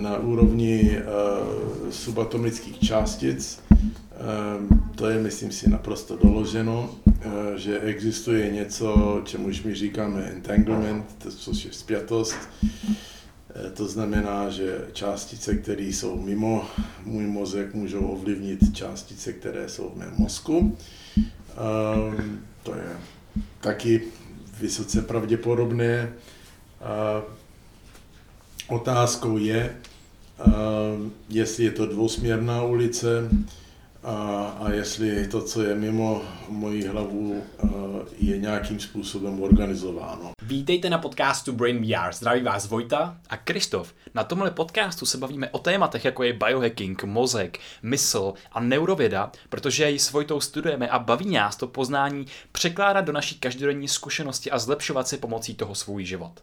na úrovni subatomických částic. To je, myslím si, naprosto doloženo, že existuje něco, čemuž my říkáme entanglement, což je spjatost. To znamená, že částice, které jsou mimo můj mozek, můžou ovlivnit částice, které jsou v mém mozku. To je taky vysoce pravděpodobné. Otázkou je, jestli je to dvousměrná ulice a, a jestli to, co je mimo moji hlavu, je nějakým způsobem organizováno. Vítejte na podcastu Brain VR. Zdraví vás Vojta a Kristof. Na tomhle podcastu se bavíme o tématech, jako je biohacking, mozek, mysl a neurověda, protože ji s Vojtou studujeme a baví nás to poznání překládat do naší každodenní zkušenosti a zlepšovat si pomocí toho svůj život.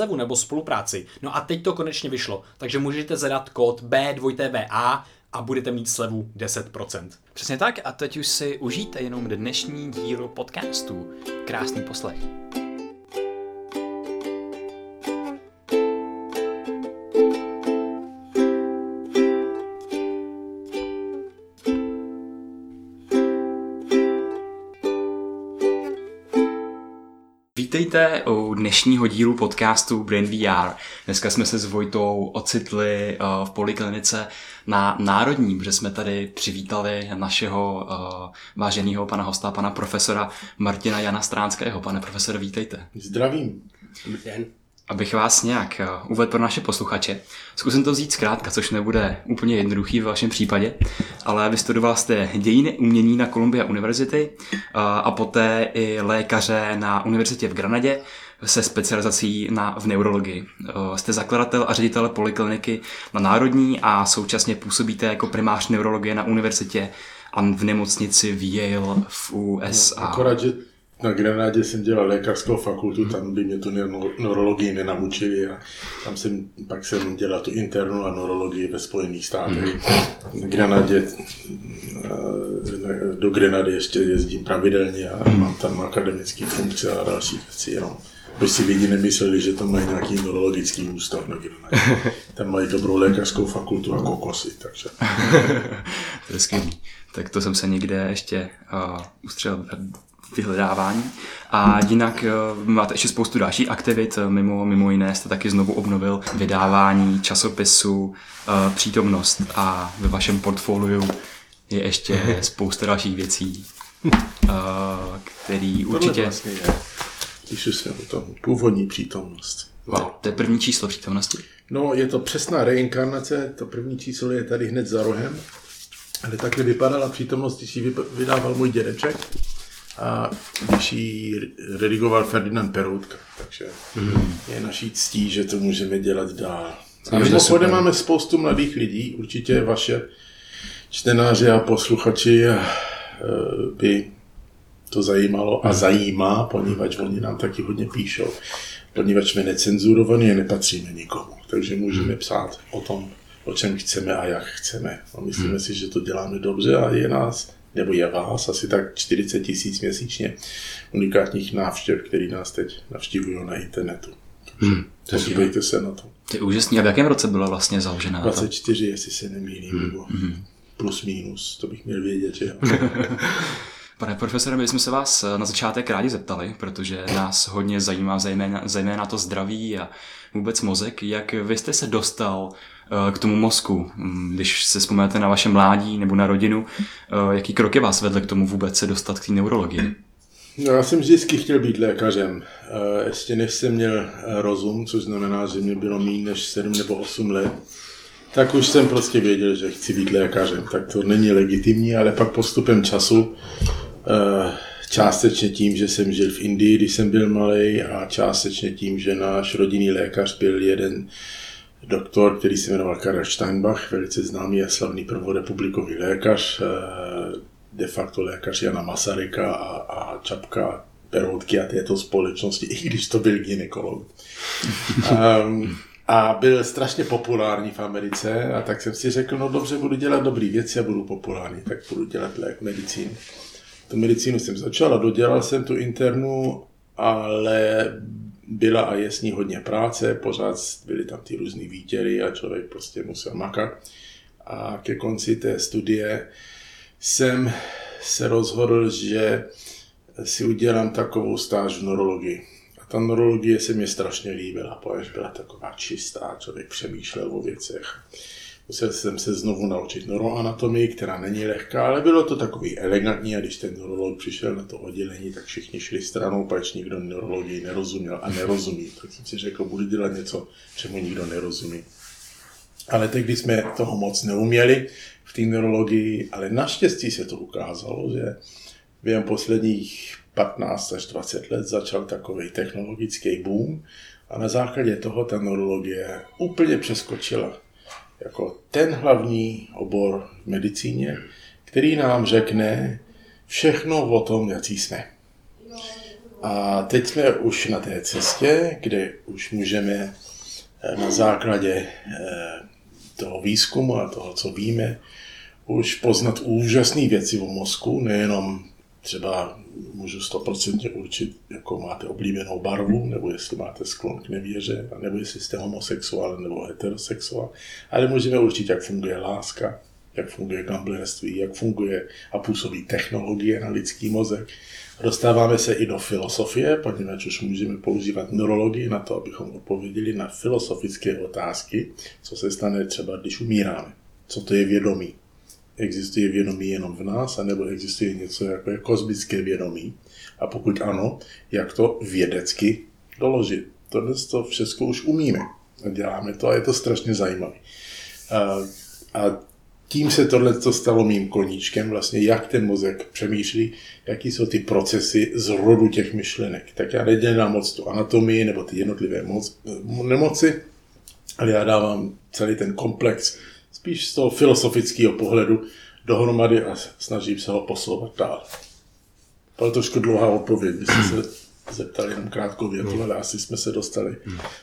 slevu nebo spolupráci. No a teď to konečně vyšlo, takže můžete zadat kód B2TVA a budete mít slevu 10%. Přesně tak a teď už si užijte jenom dnešní díl podcastu. Krásný poslech. Vítejte u dnešního dílu podcastu Brain VR. Dneska jsme se s Vojtou ocitli uh, v poliklinice na Národní, protože jsme tady přivítali našeho uh, váženého pana hosta, pana profesora Martina Jana Stránského. Pane profesore, vítejte. Zdravím. Den abych vás nějak eh, uvedl pro naše posluchače. Zkusím to vzít zkrátka, což nebude úplně jednoduchý v vašem případě, ale vystudoval jste dějiny umění na Columbia University eh, a poté i lékaře na univerzitě v Granadě se specializací na, v neurologii. Eh, jste zakladatel a ředitel polikliniky na Národní a současně působíte jako primář neurologie na univerzitě a v nemocnici v Yale v USA. No, akorát, že na Grenádě jsem dělal lékařskou fakultu, tam by mě tu neurologii nenaučili a tam jsem, pak jsem dělal tu internu a neurologii ve Spojených státech. Na Grenádě, eh, do Grenady ještě jezdím pravidelně a mám tam akademické funkce a další věci, jenom aby si lidi nemysleli, že tam mají nějaký neurologický ústav na Grenádě. Tam mají dobrou lékařskou fakultu a kokosy, takže. to je skvělý. Tak to jsem se někde ještě uh, ustřelil vyhledávání. A jinak eh, máte ještě spoustu dalších aktivit, eh, mimo, mimo jiné jste taky znovu obnovil vydávání časopisu eh, Přítomnost a ve vašem portfoliu je ještě spousta dalších věcí, který určitě... Vlastně je. Píšu se o tom, původní přítomnost. Wow, to je první číslo přítomnosti? No, je to přesná reinkarnace, to první číslo je tady hned za rohem, ale takhle vypadala přítomnost, když ji vydával můj dědeček a když ji redigoval Ferdinand Peroutka, takže mm. je naší ctí, že to můžeme dělat dál. A mimochodem máme spoustu mladých lidí, určitě vaše čtenáři a posluchači eh, by to zajímalo a zajímá, poněvadž oni nám taky hodně píšou, poněvadž jsme necenzurovaní a nepatříme nikomu, takže můžeme psát o tom, o čem chceme a jak chceme. A myslíme hmm. si, že to děláme dobře a je nás nebo je vás asi tak 40 tisíc měsíčně unikátních návštěv, který nás teď navštívují na internetu. Hmm, Podívejte se na to. To je úžasný. A v jakém roce byla vlastně založena? 24, jestli se nemýlím, hmm. nebo hmm. plus minus, to bych měl vědět, že Pane profesore, my jsme se vás na začátek rádi zeptali, protože nás hodně zajímá zejména, zejména to zdraví a vůbec mozek. Jak vy jste se dostal Eh, k tomu mozku. Mm, když se vzpomínáte na vaše mládí nebo na rodinu, eh, jaký kroky vás vedly k tomu vůbec se dostat k té neurologii? No, já jsem vždycky chtěl být lékařem. Eh, ještě než jsem měl rozum, což znamená, že mě bylo méně než 7 nebo 8 let, tak už jsem prostě věděl, že chci být lékařem. Tak to není legitimní, ale pak postupem času, částečně tím, že jsem žil v Indii, když jsem byl malý, a částečně tím, že náš rodinný lékař byl jeden doktor, který se jmenoval Karel Steinbach, velice známý a slavný prvorepublikový lékař, eh, de facto lékař Jana Masaryka a, a Čapka Peroutky a této společnosti, i když to byl ginekolog. Um, a byl strašně populární v Americe a tak jsem si řekl, no dobře, budu dělat dobrý věci a budu populární, tak budu dělat lék medicínu. Tu medicínu jsem začal a dodělal jsem tu internu, ale byla a je s ní hodně práce, pořád byly tam ty různé výtěry a člověk prostě musel makat. A ke konci té studie jsem se rozhodl, že si udělám takovou stáž v neurologii. A ta neurologie se mi strašně líbila, protože byla taková čistá, člověk přemýšlel o věcech. Musel jsem se znovu naučit neuroanatomii, která není lehká, ale bylo to takový elegantní a když ten neurolog přišel na to oddělení, tak všichni šli stranou, pač nikdo neurologii nerozuměl a nerozumí. Tak jsem si řekl, budu dělat něco, čemu nikdo nerozumí. Ale tehdy jsme toho moc neuměli v té neurologii, ale naštěstí se to ukázalo, že během posledních 15 až 20 let začal takový technologický boom a na základě toho ta neurologie úplně přeskočila jako ten hlavní obor v medicíně, který nám řekne všechno o tom, jaký jsme. A teď jsme už na té cestě, kde už můžeme eh, na základě eh, toho výzkumu a toho, co víme, už poznat úžasné věci o mozku, nejenom třeba můžu stoprocentně určit, jakou máte oblíbenou barvu, nebo jestli máte sklon k nevěře, nebo jestli jste homosexuál nebo heterosexuál, ale můžeme určit, jak funguje láska, jak funguje gamblerství, jak funguje a působí technologie na lidský mozek. Dostáváme se i do filosofie, poněvadž už můžeme používat neurologii na to, abychom odpověděli na filosofické otázky, co se stane třeba, když umíráme. Co to je vědomí? Existuje vědomí jenom v nás, anebo existuje něco jako je kosmické vědomí. A pokud ano, jak to vědecky doložit. Tohle to všechno už umíme. A děláme to a je to strašně zajímavé. A, a tím se tohle to stalo mým koníčkem, vlastně jak ten mozek přemýšlí, jaký jsou ty procesy z rodu těch myšlenek. Tak já nedělám moc tu anatomii nebo ty jednotlivé moc, nemoci, ale já dávám celý ten komplex spíš z toho filosofického pohledu dohromady a snažím se ho posouvat dál. To je trošku dlouhá odpověď, když jste se zeptali jenom krátkou větu, ale asi jsme se dostali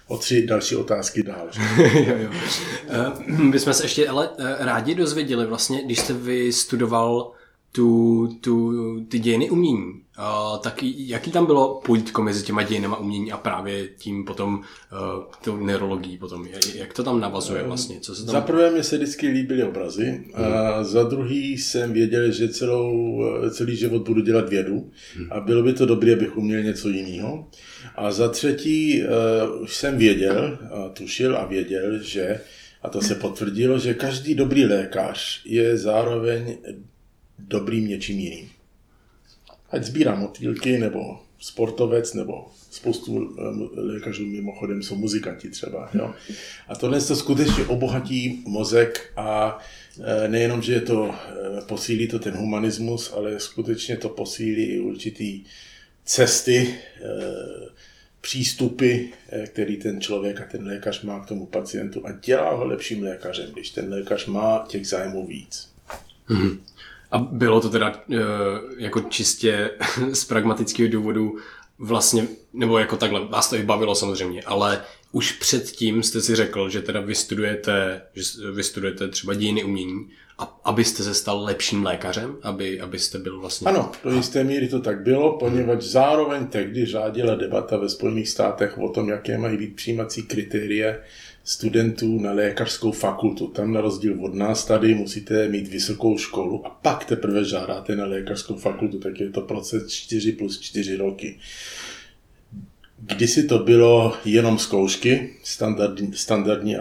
o tři další otázky dál. jo. Uh, bychom se ještě ale uh, rádi dozvěděli vlastně, když jste vystudoval tu, tu, ty dějiny umění, uh, tak jaký tam bylo pojítko mezi těma dějinama umění a právě tím potom uh, tou neurologií potom, jak to tam navazuje vlastně? Co se tam... Za prvé mi se vždycky líbily obrazy a hmm. za druhý jsem věděl, že celou, celý život budu dělat vědu hmm. a bylo by to dobré, abych uměl něco jiného. A za třetí uh, už jsem věděl, a tušil a věděl, že a to se potvrdilo, že každý dobrý lékař je zároveň dobrým něčím jiným. Ať sbírá motýlky, nebo sportovec, nebo spoustu eh, lékařů mimochodem jsou muzikanti třeba. Jo? A tohle to skutečně obohatí mozek a eh, nejenom, že je to eh, posílí to ten humanismus, ale skutečně to posílí i určitý cesty, přístupy, který ten člověk a ten lékař má k tomu pacientu a dělá ho lepším lékařem, když ten lékař má těch zájmů víc. Mm-hmm. A bylo to teda uh, jako čistě z pragmatického důvodu vlastně, nebo jako takhle, vás to i bavilo samozřejmě, ale už předtím jste si řekl, že teda vystudujete, že vystudujete třeba dějiny umění, a, abyste se stal lepším lékařem, aby, abyste byl vlastně... Ano, do jisté míry to tak bylo, poněvadž zároveň tehdy řádila debata ve Spojených státech o tom, jaké mají být přijímací kritéria studentů na lékařskou fakultu. Tam na rozdíl od nás tady musíte mít vysokou školu a pak teprve žádáte na lékařskou fakultu, tak je to proces 4 plus 4 roky. Kdysi to bylo jenom zkoušky, standardní, standardní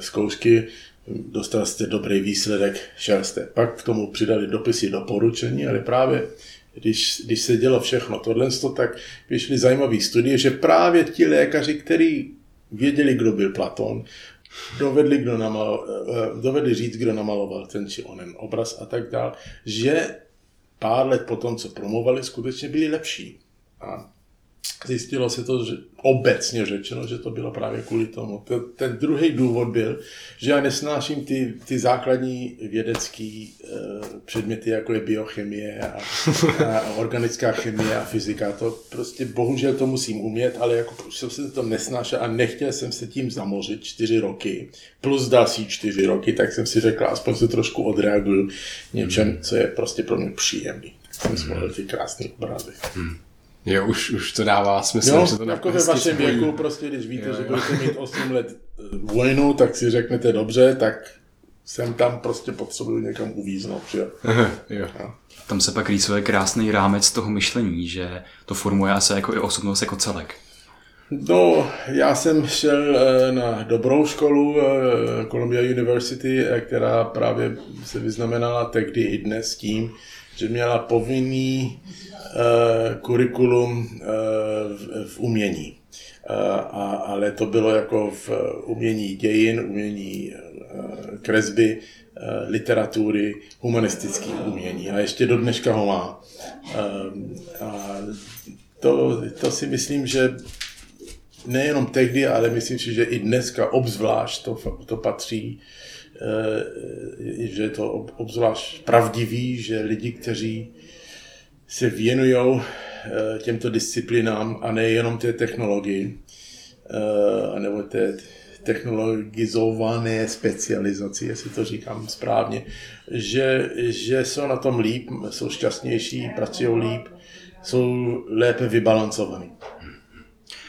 zkoušky, dostal jste dobrý výsledek, šel jste. Pak k tomu přidali dopisy doporučení, ale právě když, když se dělo všechno tohle, tak vyšly zajímavé studie, že právě ti lékaři, kteří věděli, kdo byl Platon, dovedli, kdo namal, eh, dovedli říct, kdo namaloval ten či onen obraz a tak dál, že pár let potom, co promovali, skutečně byli lepší. A zjistilo se to, že obecně řečeno, že to bylo právě kvůli tomu. Ten druhý důvod byl, že já nesnáším ty, ty základní vědecké uh, předměty, jako je biochemie a, a organická chemie a fyzika. To prostě bohužel to musím umět, ale jako jsem se to nesnášel a nechtěl jsem se tím zamořit čtyři roky, plus další čtyři roky, tak jsem si řekl, aspoň se trošku odreaguju něčem, co je prostě pro mě příjemný. Tak jsem hmm. ty krásné obrazy. Hmm. Jo, už, už to dává smysl. Jo, že to jako ve vašem spojí. věku, prostě když víte, jo, jo. že budete mít 8 let eh, vojnu, tak si řeknete dobře, tak jsem tam prostě potřebuju někam uvíznout, že jo. jo. Tam se pak rýsuje krásný rámec toho myšlení, že to formuje asi jako i osobnost jako celek. No, já jsem šel eh, na dobrou školu, eh, Columbia University, která právě se vyznamenala tehdy i dnes tím, že měla povinný uh, kurikulum uh, v, umění. Uh, a, ale to bylo jako v umění dějin, umění uh, kresby, uh, literatury, humanistický umění. A ještě do dneška ho má. Uh, a to, to si myslím, že nejenom tehdy, ale myslím si, že i dneska obzvlášť to, to patří Eh, že je to obzvlášť pravdivý, že lidi, kteří se věnují eh, těmto disciplinám a nejenom té technologii, eh, nebo té technologizované specializaci, jestli to říkám správně, že, že jsou na tom líp, jsou šťastnější, pracují líp, jsou lépe vybalancovaní.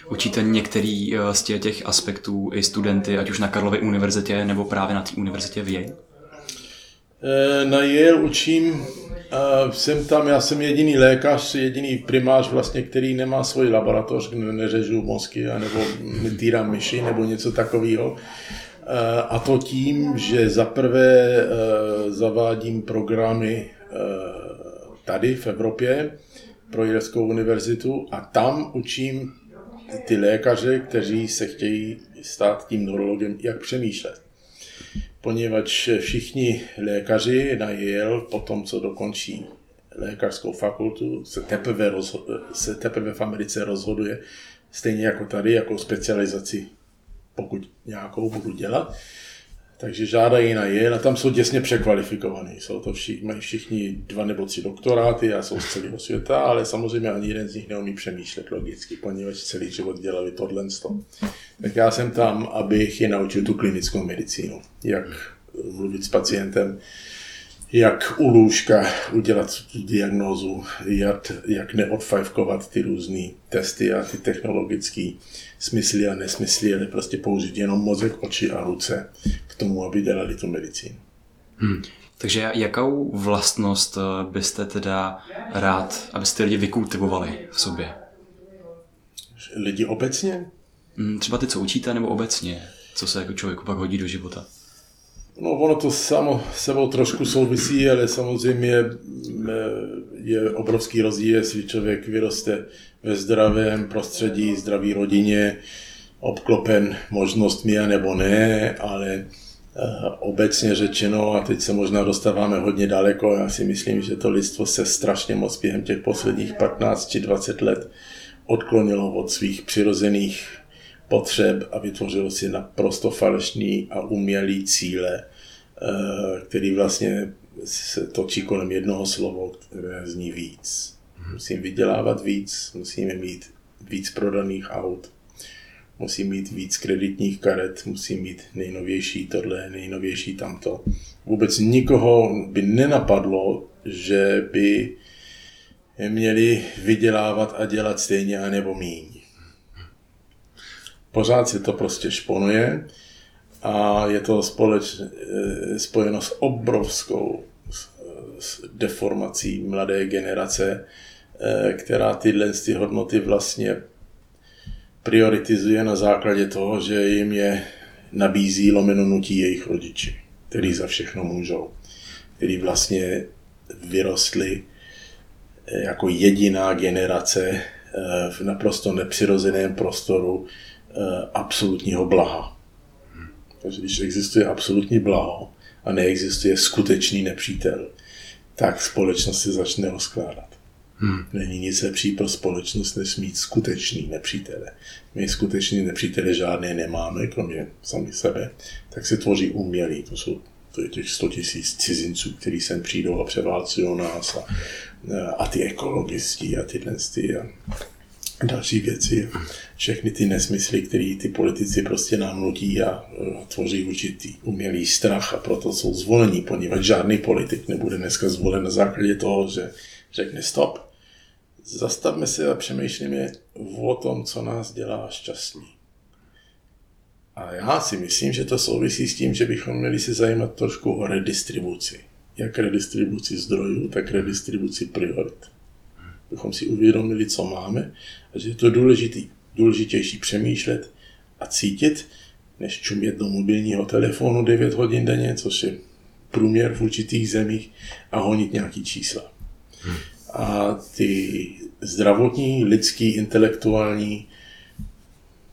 Učíte některý eh, z těch aspektů i studenty, ať už na Karlově univerzitě nebo právě na té univerzitě v Yale? Eh, na Yale učím, jsem tam, já jsem jediný lékař, jediný primář vlastně, který nemá svoji laboratoř, kde neřežu mozky, nebo netýrám myši, nebo něco takového. Eh, a to tím, že zaprvé zavádím programy tady v Evropě pro Jílskou univerzitu a tam učím ty lékaře, kteří se chtějí stát tím neurologem, jak přemýšlet. Poněvadž všichni lékaři na Yale po tom, co dokončí lékařskou fakultu, se teprve, rozho- se teprve v Americe rozhoduje, stejně jako tady, jako specializaci, pokud nějakou budu dělat, takže žádají na Yale a tam jsou těsně překvalifikovaní. Jsou to všichni, mají všichni dva nebo tři doktoráty a jsou z celého světa, ale samozřejmě ani jeden z nich neumí přemýšlet logicky, poněvadž celý život dělali tohle. Tak já jsem tam, abych je naučil tu klinickou medicínu, jak mluvit s pacientem, jak u lůžka udělat diagnózu, jak, jak neodfajfkovat ty různé testy a ty technologické smysly a nesmysly, ale prostě použít jenom mozek, oči a ruce k tomu, aby dělali tu medicínu. Hmm. Takže jakou vlastnost eh, byste teda rád, abyste lidi vykultivovali v sobě? Lidi obecně? Hmm, třeba ty, co učíte, nebo obecně? Co se jako člověku pak hodí do života? No ono to samo sebou trošku souvisí, ale samozřejmě je, je obrovský rozdíl, jestli člověk vyroste ve zdravém prostředí, zdraví rodině, obklopen možnostmi a nebo ne, ale eh, obecně řečeno, a teď se možná dostáváme hodně daleko, já si myslím, že to lidstvo se strašně moc během těch posledních 15 či 20 let odklonilo od svých přirozených potřeb a vytvořilo si naprosto falešný a umělý cíle, eh, který vlastně se točí kolem jednoho slova, které zní víc. Musím vydělávat víc, musíme mít víc prodaných aut, musím mít víc kreditních karet, musím mít nejnovější tohle, nejnovější tamto. Vůbec nikoho by nenapadlo, že by měli vydělávat a dělat stejně a nebo míň pořád se to prostě šponuje a je to společ, eh, spojeno s obrovskou s deformací mladé generace, eh, která tyhle ty hodnoty vlastně prioritizuje na základě toho, že jim je nabízí lomeno nutí jejich rodiči, který za všechno můžou, který vlastně vyrostli eh, jako jediná generace v naprosto nepřirozeném prostoru, absolutního blaha. Takže když existuje absolutní blaho a neexistuje skutečný nepřítel, tak společnost se začne rozkládat. Hmm. Není nic lepší pro společnost, než mít skutečný nepřítele. My skutečný nepřítele žádné nemáme, kromě sami sebe, tak se tvoří umělí. To jsou to je těch 100 tisíc cizinců, kteří sem přijdou a převálcují nás a, a ty ekologisti a tyhle ty a další věci. Všechny ty nesmysly, které ty politici prostě nám nutí a, a tvoří určitý umělý strach a proto jsou zvolení, poněvadž žádný politik nebude dneska zvolen na základě toho, že řekne stop, zastavme se a přemýšlíme o tom, co nás dělá šťastný. A já si myslím, že to souvisí s tím, že bychom měli se zajímat trošku o redistribuci. Jak redistribuci zdrojů, tak redistribuci priorit. Bychom si uvědomili, co máme a že je to důležitý, důležitější přemýšlet a cítit, než čumět do mobilního telefonu 9 hodin denně, což je průměr v určitých zemích a honit nějaký čísla. A ty zdravotní, lidský, intelektuální,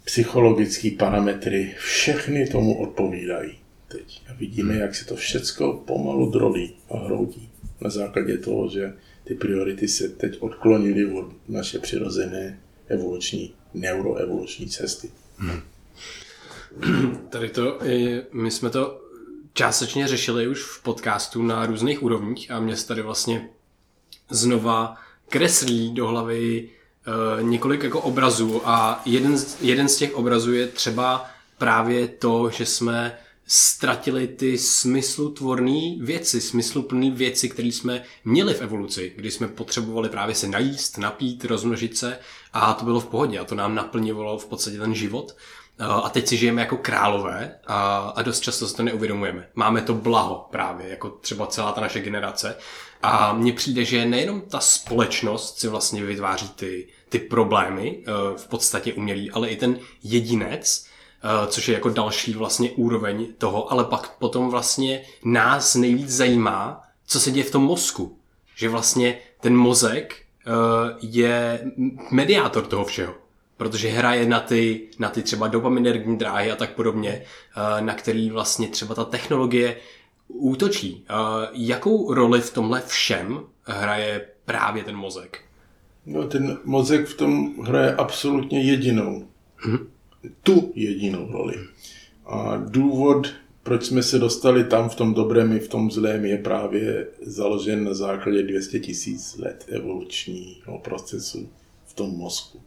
psychologické parametry, všechny tomu odpovídají teď. A vidíme, jak se to všecko pomalu drolí a hroutí. Na základě toho, že ty priority se teď odklonily od naše přirozené evoluční, neuroevoluční cesty. Hmm. Tady to, my jsme to částečně řešili už v podcastu na různých úrovních a mě se tady vlastně znova kreslí do hlavy uh, několik jako obrazů a jeden, jeden z těch obrazů je třeba právě to, že jsme ztratili ty smyslutvorné věci, smysluplné věci, které jsme měli v evoluci, kdy jsme potřebovali právě se najíst, napít, rozmnožit se a to bylo v pohodě a to nám naplňovalo v podstatě ten život. A teď si žijeme jako králové a, a dost často se to neuvědomujeme. Máme to blaho právě, jako třeba celá ta naše generace. A mně přijde, že nejenom ta společnost si vlastně vytváří ty, ty problémy, v podstatě umělý, ale i ten jedinec, což je jako další vlastně úroveň toho, ale pak potom vlastně nás nejvíc zajímá, co se děje v tom mozku. Že vlastně ten mozek je mediátor toho všeho protože hraje na ty, na ty třeba dopaminergní dráhy a tak podobně, na který vlastně třeba ta technologie útočí. Jakou roli v tomhle všem hraje právě ten mozek? No, ten mozek v tom hraje absolutně jedinou. Hmm. Tu jedinou roli. A důvod, proč jsme se dostali tam v tom dobrém i v tom zlém, je právě založen na základě 200 tisíc let evolučního procesu v tom mozku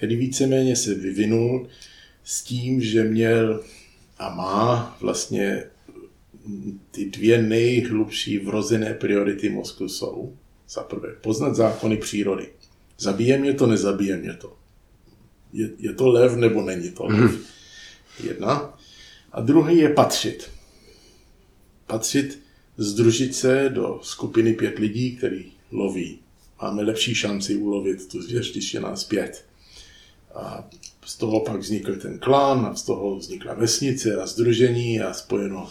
který víceméně se vyvinul s tím, že měl a má vlastně ty dvě nejhlubší vrozené priority mozku jsou za prvé poznat zákony přírody. Zabije mě to, nezabije mě to. Je, je to lev nebo není to lev? Mm. Jedna. A druhý je patřit. Patřit, združit se do skupiny pět lidí, který loví. Máme lepší šanci ulovit tu zvěř, když je nás pět. A z toho pak vznikl ten klán a z toho vznikla vesnice a združení a spojeno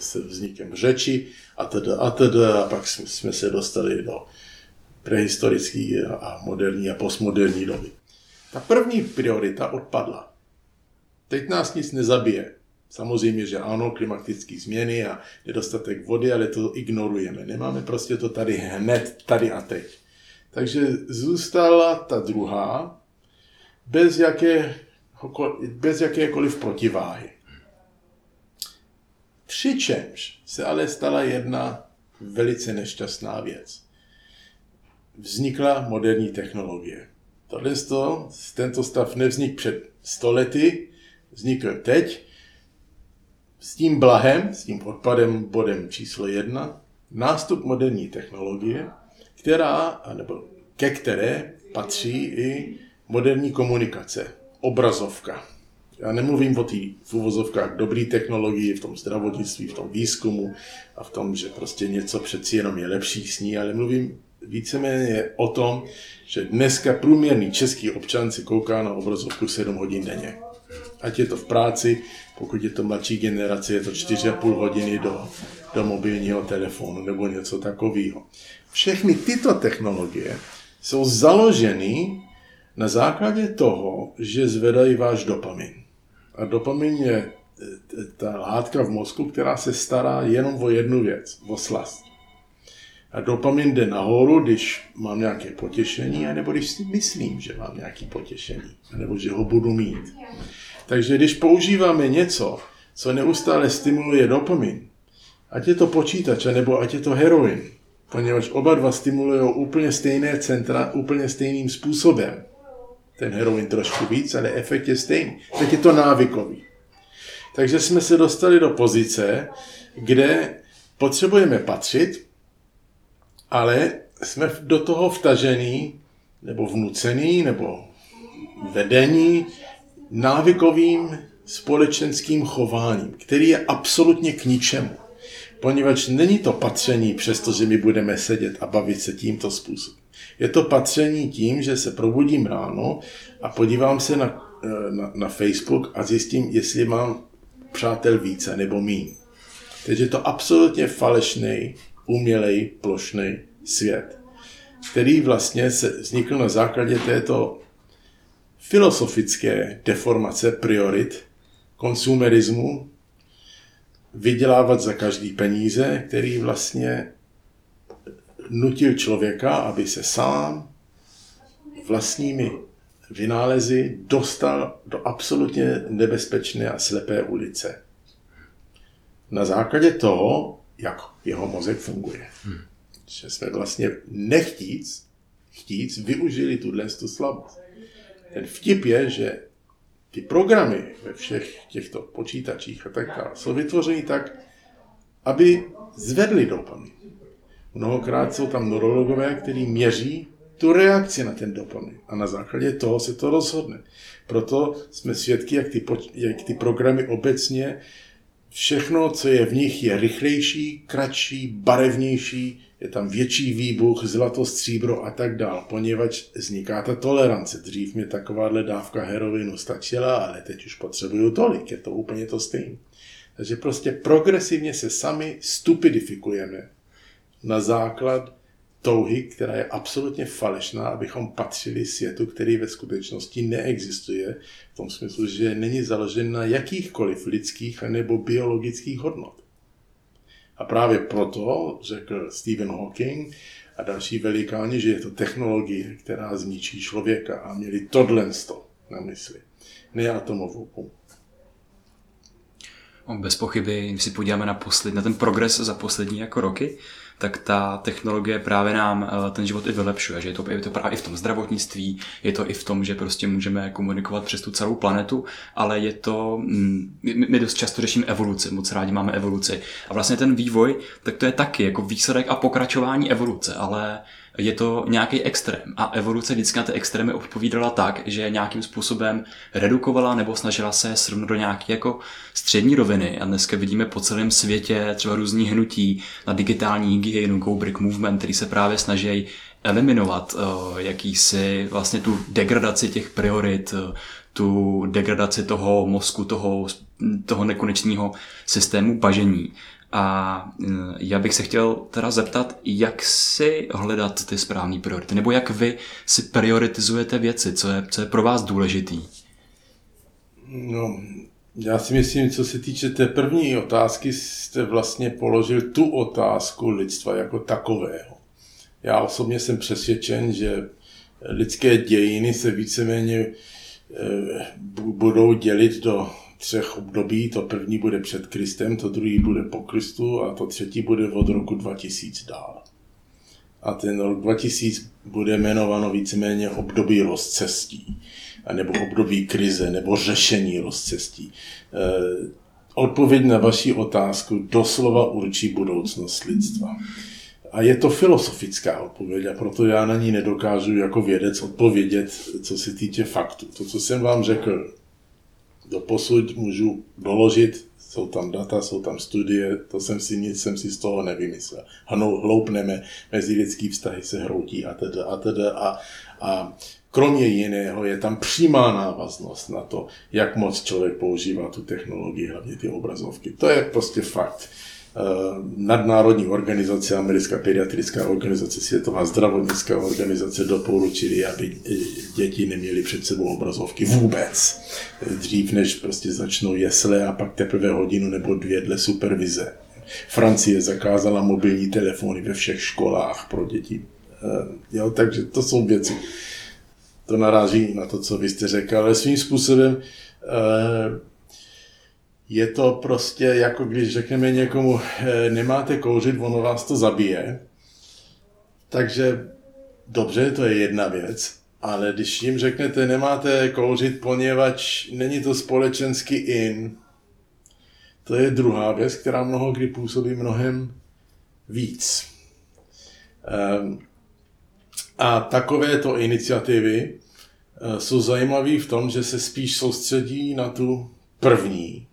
se vznikem řeči a teda a teda a pak jsme se dostali do prehistorické a moderní a postmoderní doby. Ta první priorita odpadla. Teď nás nic nezabije. Samozřejmě, že ano, klimatické změny a nedostatek vody, ale to ignorujeme. Nemáme prostě to tady hned, tady a teď. Takže zůstala ta druhá, bez, jaké, bez jakékoliv protiváhy. Přičemž se ale stala jedna velice nešťastná věc. Vznikla moderní technologie. Tohle tento stav nevznik před stolety, vznikl teď, s tím blahem, s tím odpadem bodem číslo jedna, nástup moderní technologie, která, nebo ke které patří i moderní komunikace, obrazovka. Já nemluvím o té v uvozovkách dobré technologii, v tom zdravotnictví, v tom výzkumu a v tom, že prostě něco přeci jenom je lepší s ní, ale mluvím víceméně o tom, že dneska průměrný český občan si kouká na obrazovku 7 hodin denně. Ať je to v práci, pokud je to mladší generace, je to 4,5 hodiny do, do mobilního telefonu nebo něco takového. Všechny tyto technologie jsou založeny na základě toho, že zvedají váš dopamin. A dopamin je e, ta látka v mozku, která se stará jenom o jednu věc, o slast. A dopamin jde nahoru, když mám nějaké potěšení, nebo když si myslím, že mám nějaké potěšení, nebo že ho budu mít. Takže když používáme něco, co neustále stimuluje dopamin, ať je to počítač, nebo ať je to heroin, poněvadž oba dva stimulují úplně stejné centra, úplně stejným způsobem. Ten heroin trošku víc, ale efekt je stejný. Teď je to návykový. Takže jsme se dostali do pozice, kde potřebujeme patřit, ale jsme do toho vtažený, nebo vnucený, nebo vedení návykovým společenským chováním, který je absolutně k ničemu. Poněvadž není to patření, přestože my budeme sedět a bavit se tímto způsobem. Je to patření tím, že se probudím ráno a podívám se na, na, na Facebook a zjistím, jestli mám přátel více nebo míň. Takže je to absolutně falešný, umělej, plošný svět, který vlastně se vznikl na základě této filosofické deformace priorit, konsumerismu, vydělávat za každý peníze, který vlastně nutil člověka, aby se sám vlastními vynálezy dostal do absolutně nebezpečné a slepé ulice. Na základě toho, jak jeho mozek funguje. Hmm. Že jsme vlastně nechtíc, chtíc, využili tuhle slabost. Ten vtip je, že ty programy ve všech těchto počítačích a tak dále jsou vytvořeny tak, aby zvedli dopamin. Mnohokrát jsou tam neurologové, kteří měří tu reakci na ten dopamin a na základě toho se to rozhodne. Proto jsme svědky, jak ty, jak ty programy obecně, všechno, co je v nich, je rychlejší, kratší, barevnější, je tam větší výbuch, zlato, stříbro a tak dál, poněvadž vzniká ta tolerance. Dřív mi takováhle dávka heroinu stačila, ale teď už potřebuju tolik, je to úplně to stejné. Takže prostě progresivně se sami stupidifikujeme na základ touhy, která je absolutně falešná, abychom patřili světu, který ve skutečnosti neexistuje, v tom smyslu, že není založen na jakýchkoliv lidských nebo biologických hodnot. A právě proto řekl Stephen Hawking a další velikáni, že je to technologie, která zničí člověka a měli tohle na mysli, ne atomovou bombu. Bez pochyby, když si podíváme na, posled, na ten progres za poslední jako roky, tak ta technologie právě nám eh, ten život i vylepšuje, že je to, je to právě i v tom zdravotnictví, je to i v tom, že prostě můžeme komunikovat přes tu celou planetu, ale je to, mm, my, my dost často řešíme evoluci, moc rádi máme evoluci. A vlastně ten vývoj, tak to je taky jako výsledek a pokračování evoluce, ale je to nějaký extrém. A evoluce vždycky na ty extrémy odpovídala tak, že nějakým způsobem redukovala nebo snažila se srovnat do nějaké jako střední roviny. A dneska vidíme po celém světě třeba různý hnutí na digitální hygienu, Go Brick Movement, který se právě snaží eliminovat uh, jakýsi vlastně tu degradaci těch priorit, uh, tu degradaci toho mozku, toho, toho nekonečného systému bažení. A e, já bych se chtěl teda zeptat, jak si hledat ty správné priority, nebo jak vy si prioritizujete věci, co je, co je pro vás důležitý? No, já si myslím, co se týče té první otázky, jste vlastně položil tu otázku lidstva jako takového. Já osobně jsem přesvědčen, že lidské dějiny se víceméně e, budou dělit do třech období. To první bude před Kristem, to druhý bude po Kristu a to třetí bude od roku 2000 dál. A ten rok 2000 bude jmenováno víceméně období rozcestí, nebo období krize, nebo řešení rozcestí. E, odpověď na vaši otázku doslova určí budoucnost lidstva. A je to filosofická odpověď a proto já na ní nedokážu jako vědec odpovědět, co se týče faktu. To, co jsem vám řekl, do posud můžu doložit, jsou tam data, jsou tam studie, to jsem si nic jsem si z toho nevymyslel. Hnou, hloupneme, lidský vztahy se hroutí a teda a teda a, a kromě jiného je tam přímá návaznost na to, jak moc člověk používá tu technologii, hlavně ty obrazovky. To je prostě fakt. Eh, nadnárodní organizace, americká pediatrická organizace, světová zdravotnická organizace doporučili, aby eh, děti neměly před sebou obrazovky vůbec. Dřív, než prostě začnou jesle a pak teprve hodinu nebo dvě dle supervize. Francie zakázala mobilní telefony ve všech školách pro děti. Eh, jo, takže to jsou věci. To naráží na to, co vy jste řekl, ale svým způsobem je to prostě jako když řekneme někomu, eh, nemáte kouřit, ono vás to zabije. Takže dobře, to je jedna věc, ale když jim řeknete, nemáte kouřit, poněvadž není to společensky in, to je druhá věc, která mnoho kdy působí mnohem víc. Ehm, a takovéto iniciativy eh, jsou zajímavé v tom, že se spíš soustředí na tu první.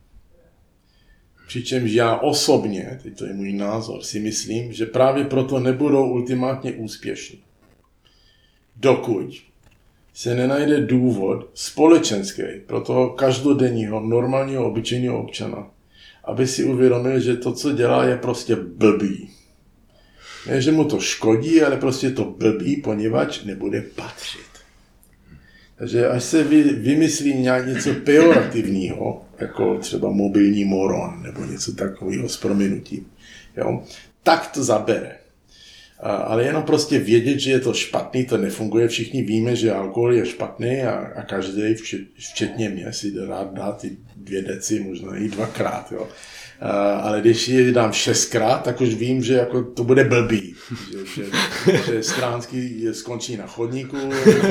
Přičemž já osobně, teď to je můj názor, si myslím, že právě proto nebudou ultimátně úspěšní. Dokud se nenajde důvod společenský pro toho každodenního, normálního, obyčejného občana, aby si uvědomil, že to, co dělá, je prostě blbý. Ne, že mu to škodí, ale prostě to blbý, poněvadž nebude patřit. Takže až se vy, vymyslí nějak něco pejorativního, jako třeba mobilní moron nebo něco takového s prominutím, jo, tak to zabere ale jenom prostě vědět, že je to špatný, to nefunguje. Všichni víme, že alkohol je špatný a, a každý, včetně mě, si rád dá ty dvě deci, možná i dvakrát. Jo ale když ji dám šestkrát, tak už vím, že jako to bude blbý. Že, že, že stránský skončí na chodníku,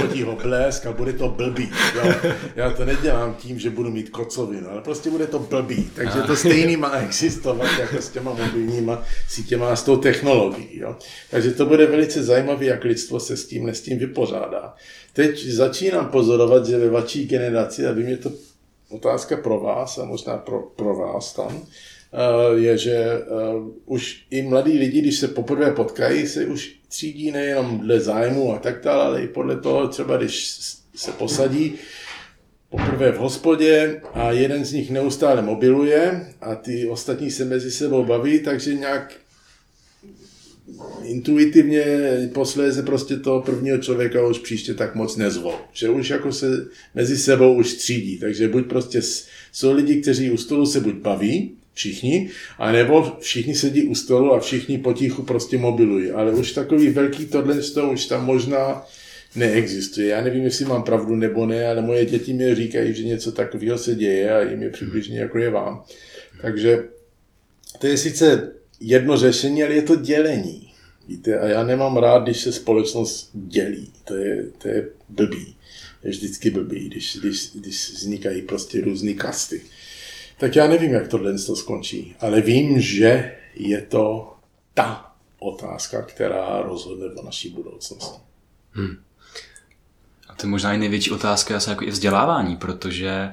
chodí ho blesk a bude to blbý. Jo. Já to nedělám tím, že budu mít kocovinu, ale prostě bude to blbý. Takže to stejný má existovat jako s těma mobilníma sítěma a s tou technologií. Jo. Takže to bude velice zajímavé, jak lidstvo se s tím, s tím vypořádá. Teď začínám pozorovat, že ve vaší generaci, a vím, je to otázka pro vás a možná pro, pro vás tam, Eh, je, že eh, už i mladí lidi, když se poprvé potkají, se už třídí nejenom dle zájmu a tak dále, ale i podle toho, třeba když se posadí poprvé v hospodě a jeden z nich neustále mobiluje a ty ostatní se mezi sebou baví, takže nějak intuitivně posléze prostě toho prvního člověka už příště tak moc nezvou. Že už jako se mezi sebou už střídí. Takže buď prostě jsou lidi, kteří u stolu se buď baví, všichni, a nebo všichni sedí u stolu a všichni potichu prostě mobilují. Ale už takový velký tohle z toho už tam možná neexistuje. Já nevím, jestli mám pravdu nebo ne, ale moje děti mi říkají, že něco takového se děje a jim je přibližně jako je vám. Takže to je sice jedno řešení, ale je to dělení. Víte, a já nemám rád, když se společnost dělí. To je, to je blbý. Je vždycky blbý, když, když, když vznikají prostě různé kasty. Tak já nevím, jak tohle to skončí, ale vím, že je to ta otázka, která rozhodne o naší budoucnosti. Hmm. A to je možná i největší otázka asi jako i vzdělávání, protože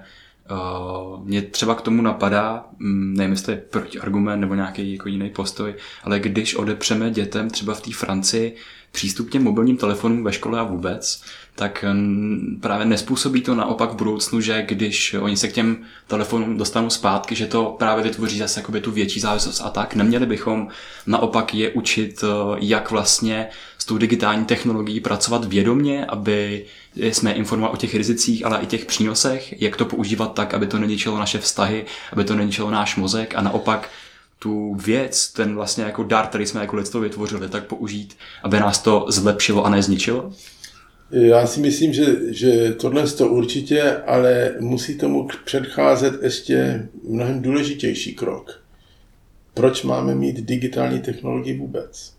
uh, mě třeba k tomu napadá, um, nevím, jestli je protiargument nebo nějaký jako jiný postoj, ale když odepřeme dětem třeba v té Francii přístup těm mobilním telefonům ve škole a vůbec, tak právě nespůsobí to naopak v budoucnu, že když oni se k těm telefonům dostanou zpátky, že to právě vytvoří zase jakoby tu větší závislost a tak. Neměli bychom naopak je učit, eh, jak vlastně tou digitální technologií pracovat vědomně, aby jsme informovali o těch rizicích, ale i těch přínosech, jak to používat tak, aby to neničilo naše vztahy, aby to neničilo náš mozek a naopak tu věc, ten vlastně jako dar, který jsme jako lidstvo vytvořili, tak použít, aby nás to zlepšilo a nezničilo? Já si myslím, že, že tohle to určitě, ale musí tomu předcházet ještě mnohem důležitější krok. Proč máme mít digitální technologii vůbec?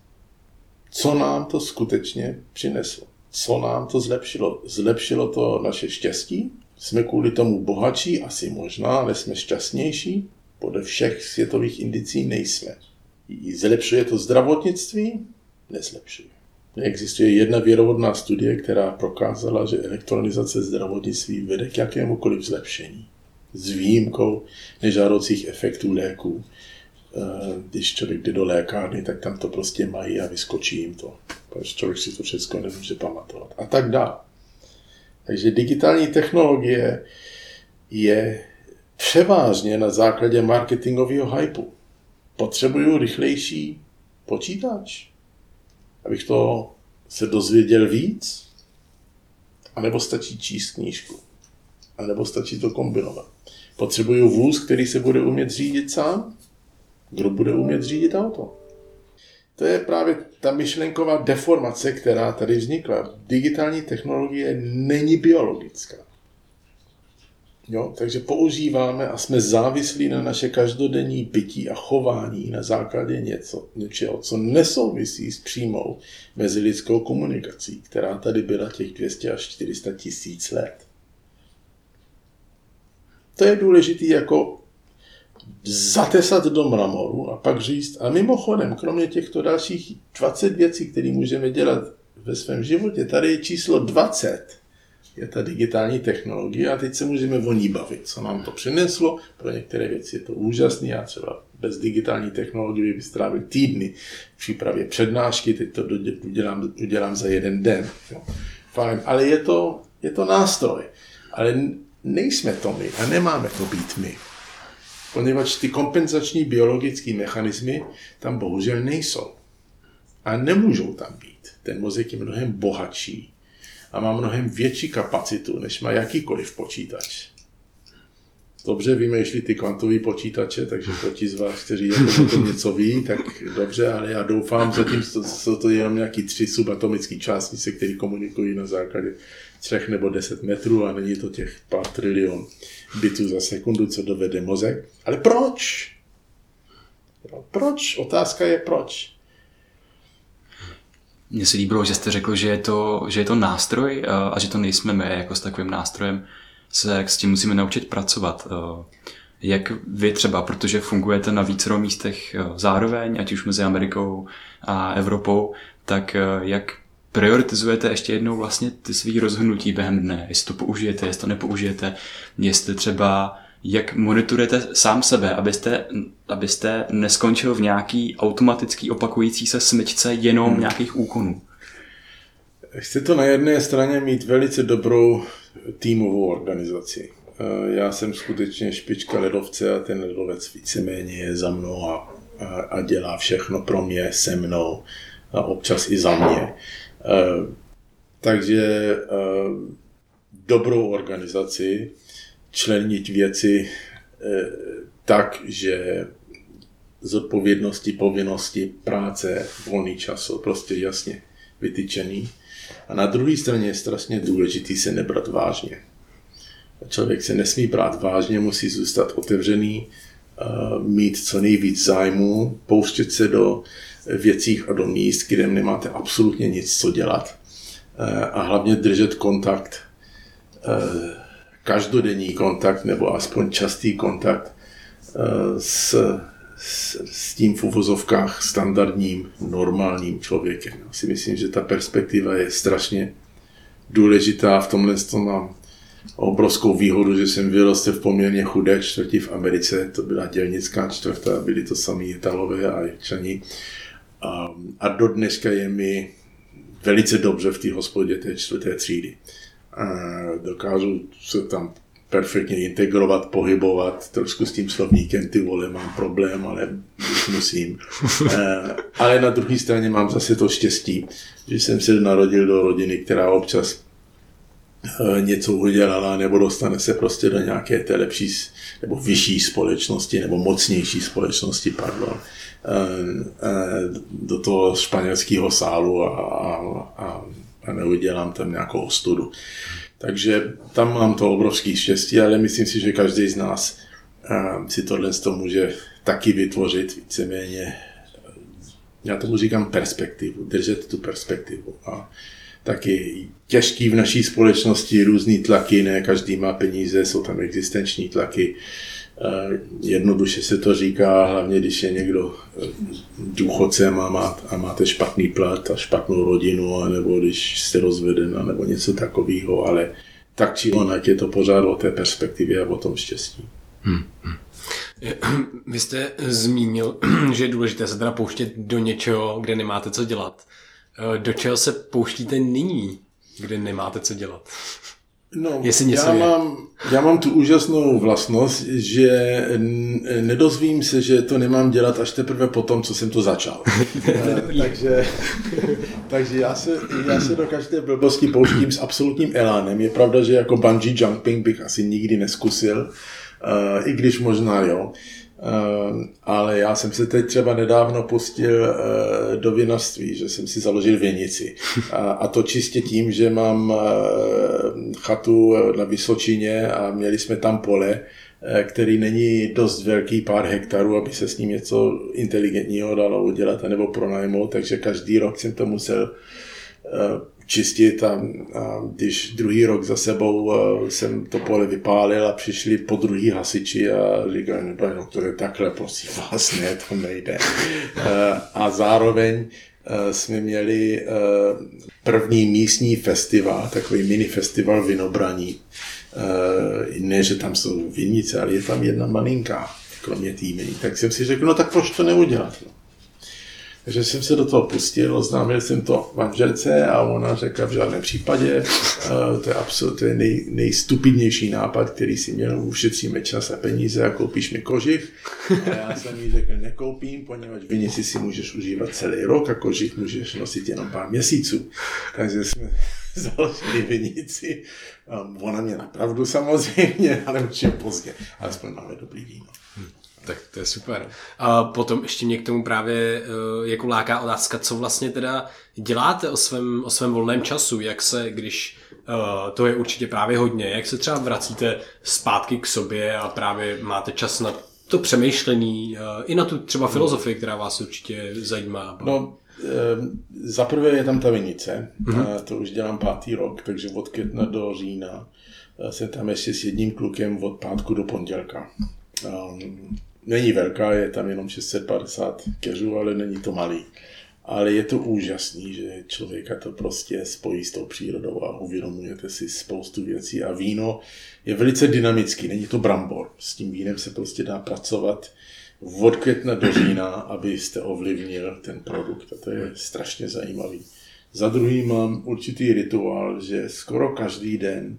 Co nám to skutečně přineslo? Co nám to zlepšilo? Zlepšilo to naše štěstí? Jsme kvůli tomu bohatší? Asi možná, ale jsme šťastnější? Podle všech světových indicí nejsme. Zlepšuje to zdravotnictví? Nezlepšuje. Existuje jedna věrovodná studie, která prokázala, že elektronizace zdravotnictví vede k jakémukoliv zlepšení. S výjimkou nežádoucích efektů léků. Eh, když člověk jde do lékárny, tak tam to prostě mají a vyskočí jim to. Protože člověk si to všechno nemůže pamatovat. A tak dále. Takže digitální technologie je převážně na základě marketingového hypu. Potřebuju rychlejší počítač, abych to se dozvěděl víc, anebo stačí číst knížku, anebo stačí to kombinovat. Potřebuju vůz, který se bude umět řídit sám, Kdo bude umět řídit auto? To je právě ta myšlenková deformace, která tady vznikla. Digitální technologie není biologická. Jo? Takže používáme a jsme závislí na naše každodenní bytí a chování na základě něco, něčeho, co nesouvisí s přímou mezilidskou komunikací, která tady byla těch 200 až 400 tisíc let. To je důležité jako zatesat do mramoru a pak říct, a mimochodem, kromě těchto dalších 20 věcí, které můžeme dělat ve svém životě, tady je číslo 20, je ta digitální technologie a teď se můžeme o ní bavit, co nám to přineslo. Pro některé věci je to úžasné, já třeba bez digitální technologie bych strávil týdny v přípravě přednášky, teď to udělám, udělám za jeden den. Fajn, ale je to, je to nástroj. Ale nejsme to my a nemáme to být my. Poněvadž ty kompenzační biologické mechanismy tam bohužel nejsou. A nemůžou tam být. Ten mozek je mnohem bohatší a má mnohem větší kapacitu, než má jakýkoliv počítač. Dobře vymýšlí ty kvantové počítače, takže pro ti z vás, kteří jako o tom něco ví, tak dobře, ale já doufám, zatím jsou to jenom nějaký tři subatomické částice, které komunikují na základě třech nebo deset metrů a není to těch pár trilion bitů za sekundu, co dovede mozek. Ale proč? Proč? Otázka je proč. Mně se líbilo, že jste řekl, že je to, že je to nástroj a že to nejsme my jako s takovým nástrojem, se s tím musíme naučit pracovat. Jak vy třeba, protože fungujete na více místech zároveň, ať už mezi Amerikou a Evropou, tak jak prioritizujete ještě jednou vlastně ty svý rozhodnutí během dne, jestli to použijete, jestli to nepoužijete, jestli třeba jak monitorujete sám sebe, abyste, abyste neskončil v nějaký automatický opakující se smyčce jenom hmm. nějakých úkonů? Chci to na jedné straně mít velice dobrou týmovou organizaci. Eh, já jsem skutečně špička ledovce a ten ledovec víceméně je za mnou a, a, a dělá všechno pro mě, se mnou a občas i za mě. Eh, takže eh, dobrou organizaci, členit věci eh, tak, že zodpovědnosti, povinnosti, práce, volný čas prostě jasně vytyčený. A na druhé straně je strašně důležitý se nebrat vážně. Člověk se nesmí brát vážně, musí zůstat otevřený, mít co nejvíc zájmu, pouštět se do věcích a do míst, kde nemáte absolutně nic co dělat. A hlavně držet kontakt každodenní kontakt nebo aspoň častý kontakt eh, s, s, s tím v uvozovkách standardním, normálním člověkem. Já si myslím, že ta perspektiva je strašně důležitá. V tomhle tom mám obrovskou výhodu, že jsem vyrostl v poměrně chudé čtvrti v Americe. To byla dělnická čtvrta, byli to samý Italové a Ječani. A, a do dneška je mi velice dobře v té hospodě té čtvrté třídy dokážu se tam perfektně integrovat, pohybovat, trošku s tím slovníkem, ty vole, mám problém, ale musím. Eh, ale na druhé straně mám zase to štěstí, že jsem se narodil do rodiny, která občas něco udělala, nebo dostane se prostě do nějaké té lepší nebo vyšší společnosti, nebo mocnější společnosti, pardon, do toho španělského sálu a, a, a neudělám tam nějakou ostudu. Takže tam mám to obrovský štěstí, ale myslím si, že každý z nás uh, si tohle to může taky vytvořit víceméně, já tomu říkám perspektivu, držet tu perspektivu. A taky těžký v naší společnosti různý tlaky, ne každý má peníze, jsou tam existenční tlaky, Jednoduše se to říká, hlavně když je někdo eh, důchodcem a, má, a máte špatný plat a špatnou rodinu, nebo když jste rozveden, nebo něco takového, ale tak či onak je to pořád o té perspektivě a o tom štěstí. Hmm. Vy jste zmínil, že je důležité se teda pouštět do něčeho, kde nemáte co dělat. Eh, do čeho se pouštíte nyní, kde nemáte co dělat? No, Jestli já, je. mám, já mám tu úžasnou vlastnost, že nedozvím se, že to nemám dělat až teprve po tom, co jsem to začal. Eh, takže takže já, se, já se do každé blbosti pouštím s absolutním elánem. Je pravda, že jako bungee jumping bych asi nikdy neskusil, uh, i když možná jo. Uh, ale já jsem se teď třeba nedávno pustil uh, do vinařství, že jsem si založil věnici. A, to čistě tím, že mám uh, chatu na Vysočině a měli jsme tam pole, který není dost velký, pár hektarů, aby se s ním něco inteligentního dalo udělat nebo pronajmout, takže každý rok jsem to musel čistit a, a když druhý rok za sebou jsem to pole vypálil a přišli po druhý hasiči a říkali, no pane doktore, takhle prosím vás, ne, to nejde. A zároveň jsme měli první místní festival, takový mini festival vinobraní. Ne, že tam jsou vinice, ale je tam jedna malinká, kromě týmy. Tak jsem si řekl, no tak proč to neudělat? No. Takže jsem se do toho pustil, oznámil jsem to manželce a ona řekla v žádném případě, uh, to je absolutně nej, nejstupidnější nápad, který si měl, ušetříme čas a peníze a koupíš mi kožich. A já jsem jí řekl, nekoupím, poněvadž vinici si můžeš užívat celý rok a kožich můžeš nosit jenom pár měsíců. Takže jsme založili vinici. Um, ona mě napravdu samozřejmě, ale určitě pozdě. Alespoň máme dobrý víno. Tak to je super. A potom ještě mě k tomu právě uh, jako láká otázka, co vlastně teda děláte o svém, o svém volném času, jak se, když uh, to je určitě právě hodně, jak se třeba vracíte zpátky k sobě a právě máte čas na to přemýšlení, uh, i na tu třeba filozofii, která vás určitě zajímá. No, za prvé je tam ta vinice, mm-hmm. to už dělám pátý rok, takže od května do října jsem tam ještě s jedním klukem od pátku do pondělka. Um, není velká, je tam jenom 650 keřů, ale není to malý. Ale je to úžasný, že člověka to prostě spojí s tou přírodou a uvědomujete si spoustu věcí. A víno je velice dynamický, není to brambor. S tím vínem se prostě dá pracovat od května do října, abyste ovlivnil ten produkt. A to je strašně zajímavý. Za druhý mám určitý rituál, že skoro každý den,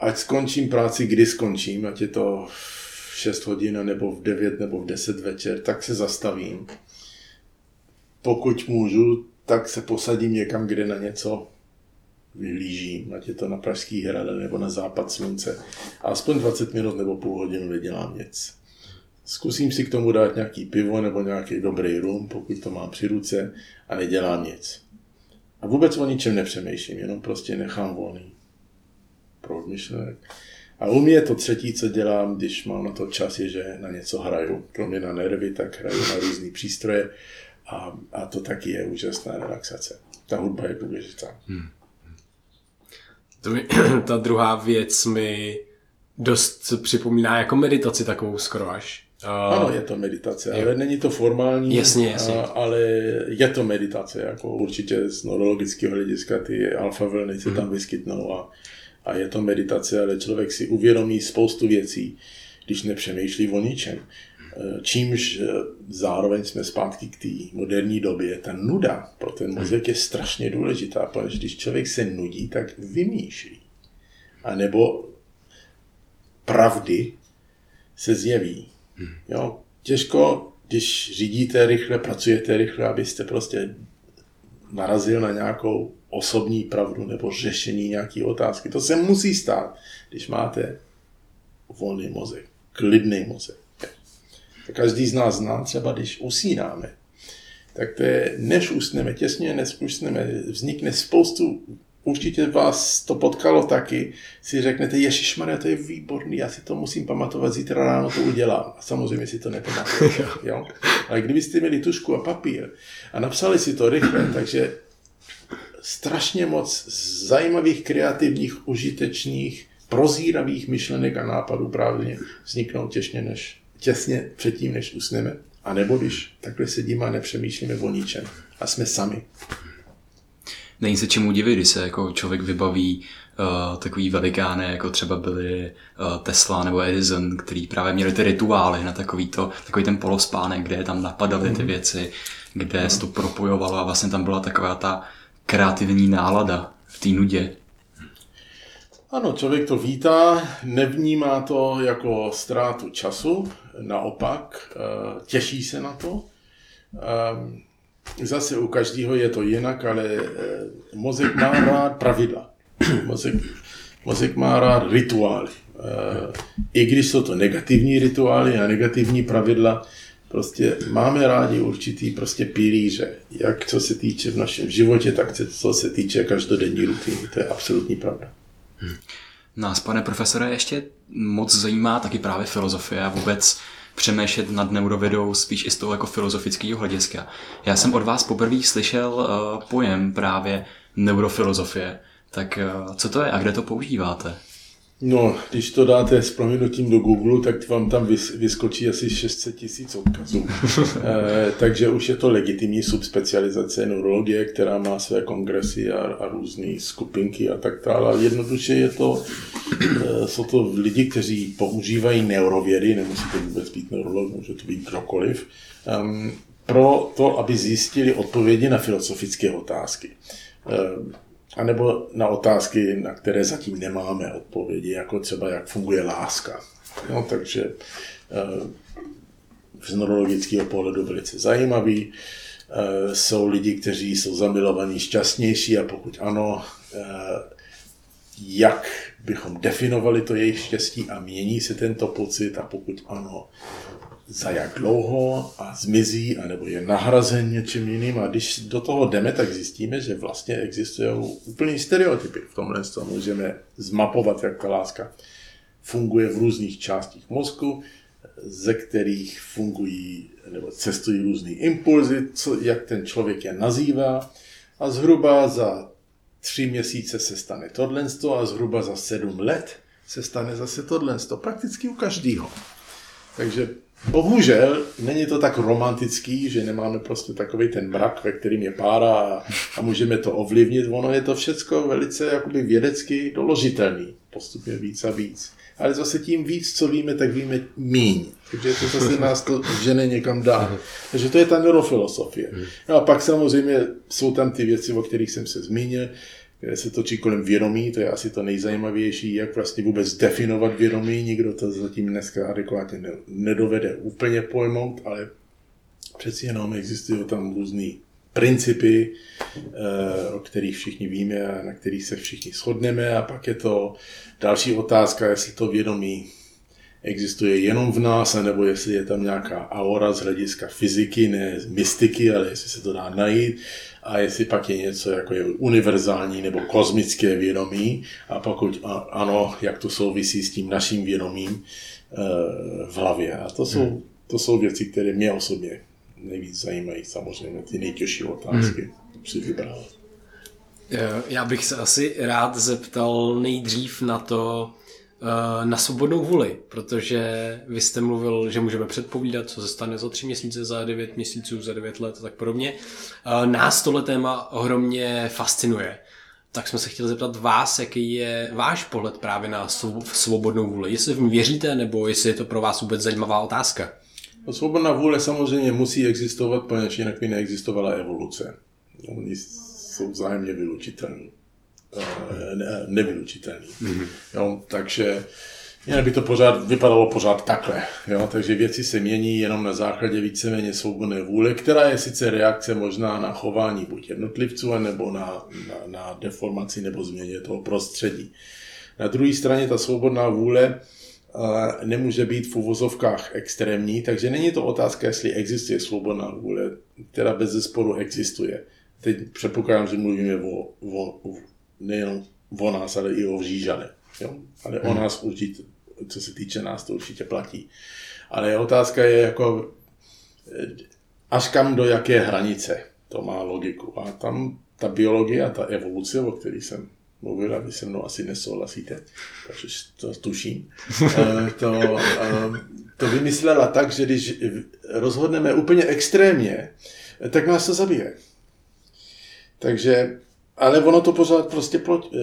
ať skončím práci, kdy skončím, ať je to 6 hodin, nebo v 9, nebo v 10 večer, tak se zastavím. Pokud můžu, tak se posadím někam, kde na něco vyhlížím, ať je to na Pražský hrad nebo na západ slunce. A aspoň 20 minut nebo půl hodinu nedělám nic. Zkusím si k tomu dát nějaký pivo nebo nějaký dobrý rum, pokud to mám při ruce a nedělám nic. A vůbec o ničem nepřemýšlím, jenom prostě nechám volný proud myšlenek. A u mě to třetí, co dělám, když mám na to čas, je, že na něco hraju. Kromě na nervy, tak hraju na různé přístroje a, a to taky je úžasná relaxace. Ta hudba je důležitá. Hmm. To mi, ta druhá věc mi dost připomíná jako meditaci takovou skoro až. Ano, je to meditace, ale není to formální, jasně, jasně. ale je to meditace, jako určitě z neurologického hlediska ty alfa vlny se tam vyskytnou a a je to meditace, ale člověk si uvědomí spoustu věcí, když nepřemýšlí o ničem. Eh, čímž eh, zároveň jsme zpátky k té moderní době. Ta nuda pro ten mozek je strašně důležitá, protože když člověk se nudí, tak vymýšlí. A nebo pravdy se zjeví. Jo? Těžko, když řídíte rychle, pracujete rychle, abyste prostě narazil na nějakou osobní pravdu nebo řešení nějaké otázky. To se musí stát, když máte volný mozek, klidný mozek. Tak každý z nás zná třeba, když usínáme, tak to je, než usneme, těsně než usneme, vznikne spoustu, určitě vás to potkalo taky, si řeknete, Maria, to je výborný, já si to musím pamatovat, zítra ráno to udělám. A samozřejmě si to nepamatujete. Jo? Ale kdybyste měli tušku a papír a napsali si to rychle, takže strašně moc zajímavých, kreativních, užitečných, prozíravých myšlenek a nápadů právě vzniknou těsně, než, těsně předtím, než usneme. A nebo když takhle sedíme a nepřemýšlíme o ničem a jsme sami. Není se čemu divit, když se jako člověk vybaví uh, takový velikány, jako třeba byli uh, Tesla nebo Edison, který právě měli ty rituály na takový, to, takový ten polospánek, kde tam napadaly ty mhm. věci, kde se to propojovalo a vlastně tam byla taková ta kreativní nálada v té nudě. Ano, člověk to vítá, nevnímá to jako ztrátu času, naopak, eh, těší se na to. Eh, zase u každého je to jinak, ale eh, mozek má rád pravidla. Mozek Mozek má rád rituály. I když jsou to negativní rituály a negativní pravidla, prostě máme rádi určitý prostě pilíře, jak co se týče v našem životě, tak co se týče každodenní rutiny. To je absolutní pravda. Nás, pane profesore, ještě moc zajímá taky právě filozofie a vůbec přemýšlet nad neurovědou spíš i z toho jako filozofického hlediska. Já jsem od vás poprvé slyšel uh, pojem právě neurofilozofie. Tak uh, co to je a kde to používáte? No, když to dáte s proměnutím do Google, tak vám tam vyskočí asi 600 tisíc odkazů. e, takže už je to legitimní subspecializace neurologie, která má své kongresy a, a různé skupinky a tak dále. Ale jednoduše je to, e, jsou to lidi, kteří používají neurovědy, nemusí to vůbec být neurolog, může to být kdokoliv, um, pro to, aby zjistili odpovědi na filozofické otázky. E, a nebo na otázky, na které zatím nemáme odpovědi, jako třeba jak funguje láska. No, takže eh, z neurologického pohledu velice zajímavý. Eh, jsou lidi, kteří jsou zamilovaní šťastnější a pokud ano, eh, jak bychom definovali to jejich štěstí a mění se tento pocit a pokud ano, za jak dlouho a zmizí, anebo je nahrazen něčím jiným. A když do toho jdeme, tak zjistíme, že vlastně existují úplný stereotypy. V tomhle to můžeme zmapovat, jak ta láska funguje v různých částích mozku, ze kterých fungují nebo cestují různé impulzy, co, jak ten člověk je nazývá. A zhruba za tři měsíce se stane tohle a zhruba za sedm let se stane zase tohle. Prakticky u každého. Takže Bohužel není to tak romantický, že nemáme prostě takový ten mrak, ve kterým je pára a, a můžeme to ovlivnit. Ono je to všecko velice jakoby vědecky doložitelný, postupně víc a víc. Ale zase tím víc, co víme, tak víme míň. Takže to zase nás to žene někam dá. Takže to je ta neurofilosofie. No a pak samozřejmě jsou tam ty věci, o kterých jsem se zmínil které se točí kolem vědomí, to je asi to nejzajímavější, jak vlastně vůbec definovat vědomí, nikdo to zatím dneska adekvátně nedovede úplně pojmout, ale přeci jenom existují tam různé principy, eh, o kterých všichni víme a na kterých se všichni shodneme. A pak je to další otázka, jestli to vědomí existuje jenom v nás, nebo jestli je tam nějaká aura z hlediska fyziky, ne mystiky, ale jestli se to dá najít a jestli pak je něco jako je univerzální nebo kosmické vědomí a pokud ano, jak to souvisí s tím naším vědomím eh, v hlavě. A to jsou, hmm. to jsou věci, které mě osobně nejvíc zajímají, samozřejmě ty nejtěžší otázky hmm. si vybral. Já bych se asi rád zeptal nejdřív na to, Eh, na svobodnou vůli, protože vy jste mluvil, že můžeme předpovídat, co se stane za tři měsíce, za devět měsíců, za devět let a tak podobně. Eh, nás tohle téma ohromně fascinuje. Tak jsme se chtěli zeptat vás, jaký je váš pohled právě na svobodnou vůli. Jestli v ní věříte, nebo jestli je to pro vás vůbec zajímavá otázka? No, svobodná vůle samozřejmě musí existovat, protože jinak by neexistovala evoluce. Oni jsou vzájemně vylučitelní. Ne, nevylučitelný. Mm-hmm. Jo, takže jinak by to pořád vypadalo pořád takhle. Jo? Takže věci se mění jenom na základě víceméně svobodné vůle, která je sice reakce možná na chování buď jednotlivců, nebo na, na, na deformaci nebo změně toho prostředí. Na druhé straně ta svobodná vůle eh, nemůže být v uvozovkách extrémní, takže není to otázka, jestli existuje svobodná vůle, která bez zesporu existuje. Teď předpokládám, že mluvíme o, o, nejen o nás, ale i o Vřížane. Jo? Ale hmm. o nás určitě, co se týče nás, to určitě platí. Ale otázka je jako, až kam do jaké hranice to má logiku. A tam ta biologie a ta evoluce, o které jsem mluvil, a vy se mnou asi nesouhlasíte, takže to tuším, eh, to, eh, to vymyslela tak, že když rozhodneme úplně extrémně, tak nás to zabije. Takže ale ono to pořád prostě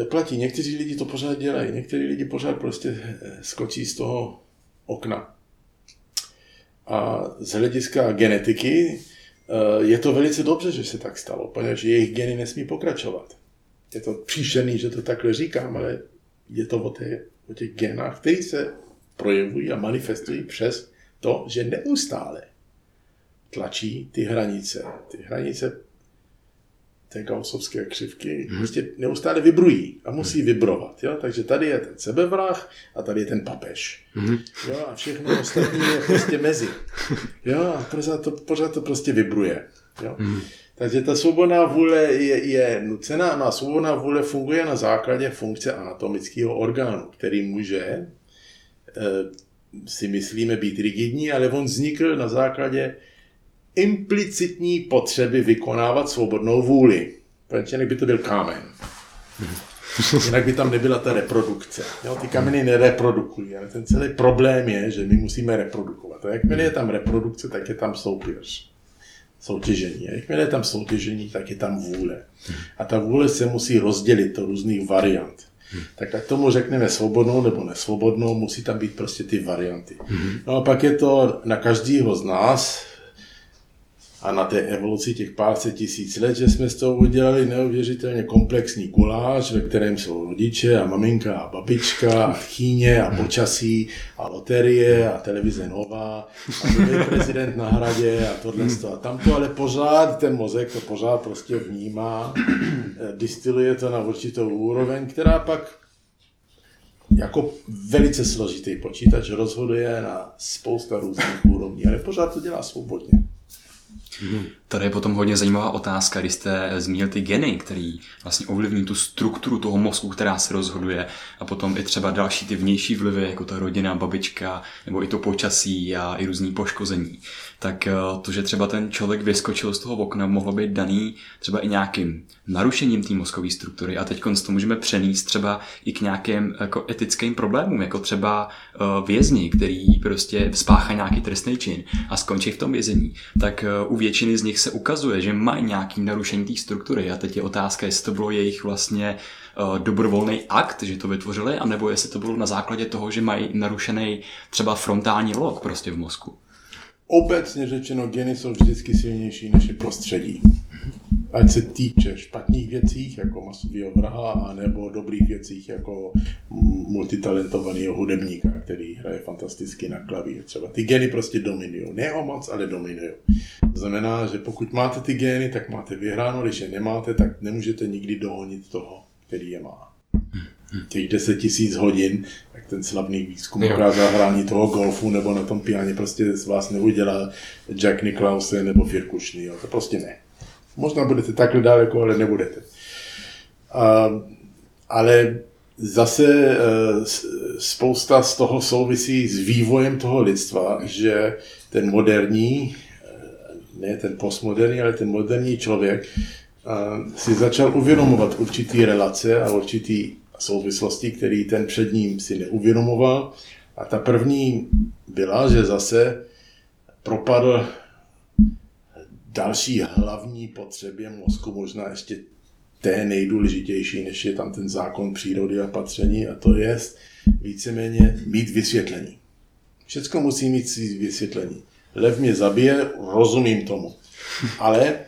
platí. Někteří lidi to pořád dělají, někteří lidi pořád prostě eh, skočí z toho okna. A z hlediska genetiky eh, je to velice dobře, že se tak stalo, protože jejich geny nesmí pokračovat. Je to příšerný, že to takhle říkám, ale je to o, té, o těch genách, které se projevují a manifestují přes to, že neustále tlačí ty hranice. Ty hranice té gausovské křivky, hmm. prostě neustále vibrují a musí vibrovat. Jo? Takže tady je ten sebevrah a tady je ten papež. Hmm. Jo? A všechno ostatní je prostě mezi. Jo? A pořád to, pořád to prostě vibruje. Jo? Hmm. Takže ta svobodná vůle je, je nucená, no a svobodná vůle funguje na základě funkce anatomického orgánu, který může, e, si myslíme, být rigidní, ale on vznikl na základě implicitní potřeby vykonávat svobodnou vůli. Protože jinak by to byl kámen. Jinak by tam nebyla ta reprodukce. Jo, ty kameny nereprodukují, ale ten celý problém je, že my musíme reprodukovat. A jakmile je tam reprodukce, tak je tam soutěž. Soutěžení. A jakmile je tam soutěžení, tak je tam vůle. A ta vůle se musí rozdělit do různých variant. Tak ať tomu řekneme svobodnou nebo nesvobodnou, musí tam být prostě ty varianty. No a pak je to na každého z nás, a na té evoluci těch pár set tisíc let, že jsme z toho udělali neuvěřitelně komplexní guláš, ve kterém jsou rodiče a maminka a babička a tchýně a počasí a loterie a televize nová a nový prezident na hradě a tohle a tamto, ale pořád ten mozek to pořád prostě vnímá, distiluje to na určitou úroveň, která pak jako velice složitý počítač rozhoduje na spousta různých úrovní, ale pořád to dělá svobodně. Mm. Tady je potom hodně zajímavá otázka, když jste zmínil ty geny, který vlastně ovlivní tu strukturu toho mozku, která se rozhoduje a potom i třeba další ty vnější vlivy, jako ta rodina, babička, nebo i to počasí a i různý poškození. Tak eh, to, že třeba ten člověk vyskočil z toho okna, mohlo být daný třeba i nějakým narušením té mozkové struktury a teď to můžeme přenést třeba i k nějakým jako etickým problémům, jako třeba eh, vězni, který prostě spáchá nějaký trestný čin a skončí v tom vězení. Tak eh, u většiny z nich se ukazuje, že mají nějaký narušení té struktury a teď je otázka, jestli to bylo jejich vlastně uh, dobrovolný akt, že to vytvořili, anebo jestli to bylo na základě toho, že mají narušený třeba frontální log prostě v mozku. Obecně řečeno, geny jsou vždycky silnější než je prostředí. Ať se týče špatných věcí, jako masového vraha, anebo dobrých věcí, jako multitalentovaného hudebníka, který hraje fantasticky na klavír. Třeba ty geny prostě dominují. Ne o moc, ale dominují. To znamená, že pokud máte ty gény, tak máte vyhráno, když je nemáte, tak nemůžete nikdy dohonit toho, který je má. Těch 10 tisíc hodin, tak ten slavný výzkum ukázal hrání toho golfu nebo na tom pianě prostě z vás neudělá Jack Nicklause nebo Firkušný, jo. to prostě ne. Možná budete takhle daleko, ale nebudete. A, ale zase e, spousta z toho souvisí s vývojem toho lidstva, že ten moderní, e, ne ten postmoderní, ale ten moderní člověk e, si začal uvědomovat určitý relace a určitý souvislosti, který ten před ním si neuvědomoval. A ta první byla, že zase propadl další hlavní potřebě mozku, možná ještě té nejdůležitější, než je tam ten zákon přírody a patření, a to je víceméně mít vysvětlení. Všecko musí mít svý vysvětlení. Lev mě zabije, rozumím tomu. Ale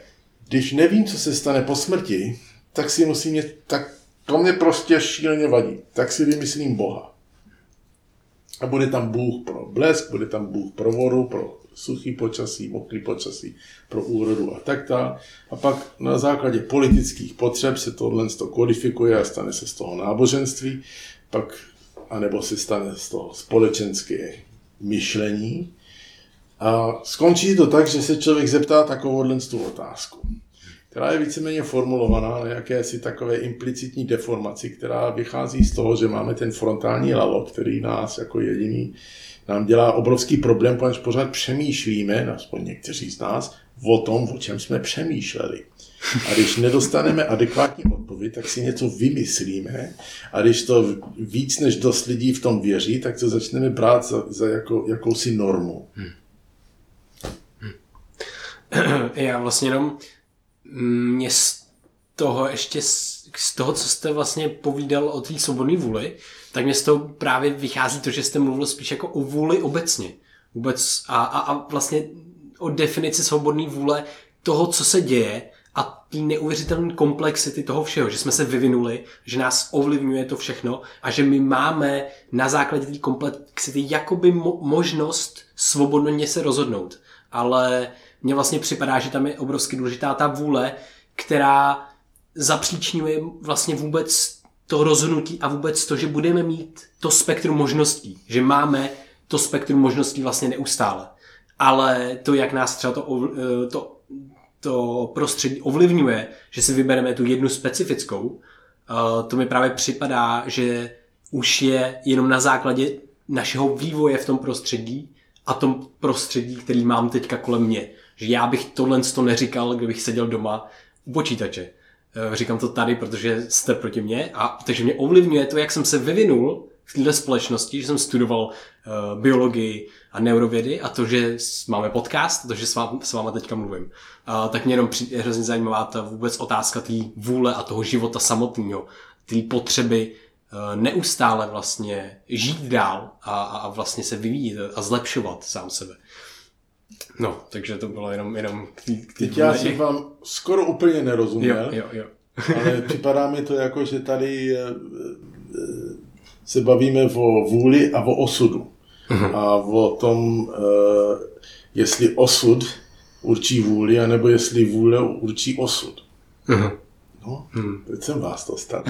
když nevím, co se stane po smrti, tak si musím mít, tak to mě prostě šíleně vadí. Tak si vymyslím Boha. A bude tam Bůh pro blesk, bude tam Bůh pro vodu, pro suchý počasí, mokrý počasí, pro úrodu a tak dále. A pak na základě politických potřeb se tohle to kodifikuje a stane se z toho náboženství, pak, anebo se stane z toho společenské myšlení. A skončí to tak, že se člověk zeptá takovouhle tu otázku která je víceméně formulovaná na jakési takové implicitní deformaci, která vychází z toho, že máme ten frontální lalo, který nás jako jediný nám dělá obrovský problém, protože pořád přemýšlíme, aspoň někteří z nás, o tom, o čem jsme přemýšleli. A když nedostaneme adekvátní odpověď, tak si něco vymyslíme a když to víc než dost lidí v tom věří, tak to začneme brát za, za jako, jakousi normu. Hmm. Já vlastně jenom mě z toho ještě, z toho, co jste vlastně povídal o té svobodné vůli, tak mě z toho právě vychází to, že jste mluvil spíš jako o vůli obecně. Vůbec a, a, a vlastně o definici svobodné vůle toho, co se děje a ty neuvěřitelné komplexity toho všeho, že jsme se vyvinuli, že nás ovlivňuje to všechno a že my máme na základě té komplexity jakoby mo- možnost svobodně se rozhodnout. Ale mně vlastně připadá, že tam je obrovsky důležitá ta vůle, která zapříčňuje vlastně vůbec to rozhodnutí a vůbec to, že budeme mít to spektrum možností, že máme to spektrum možností vlastně neustále. Ale to, jak nás třeba to, eh, to, to prostředí ovlivňuje, že si vybereme tu jednu specifickou, eh, to mi právě připadá, že už je jenom na základě našeho vývoje v tom prostředí a tom prostředí, který mám teďka kolem mě. Že já bych tohle to neříkal, kdybych seděl doma u počítače. Eh, říkám to tady, protože jste proti mně a takže mě ovlivňuje to, jak jsem se vyvinul v této společnosti, že jsem studoval uh, biologii a neurovědy a to, že máme podcast, to, že s, s váma teďka mluvím, uh, tak mě jenom je hrozně zajímavá ta vůbec otázka té vůle a toho života samotného, té potřeby uh, neustále vlastně žít dál a, a vlastně se vyvíjet a zlepšovat sám sebe. No, takže to bylo jenom, jenom k tý, k tý Teď já jsem vám skoro úplně nerozuměl, Jo, jo, jo. ale připadá mi to jako, že tady eh, eh, se bavíme o vůli a o osudu. A o tom, eh, jestli osud určí vůli, anebo jestli vůle určí osud. Mhm. No, teď jsem vás dostal.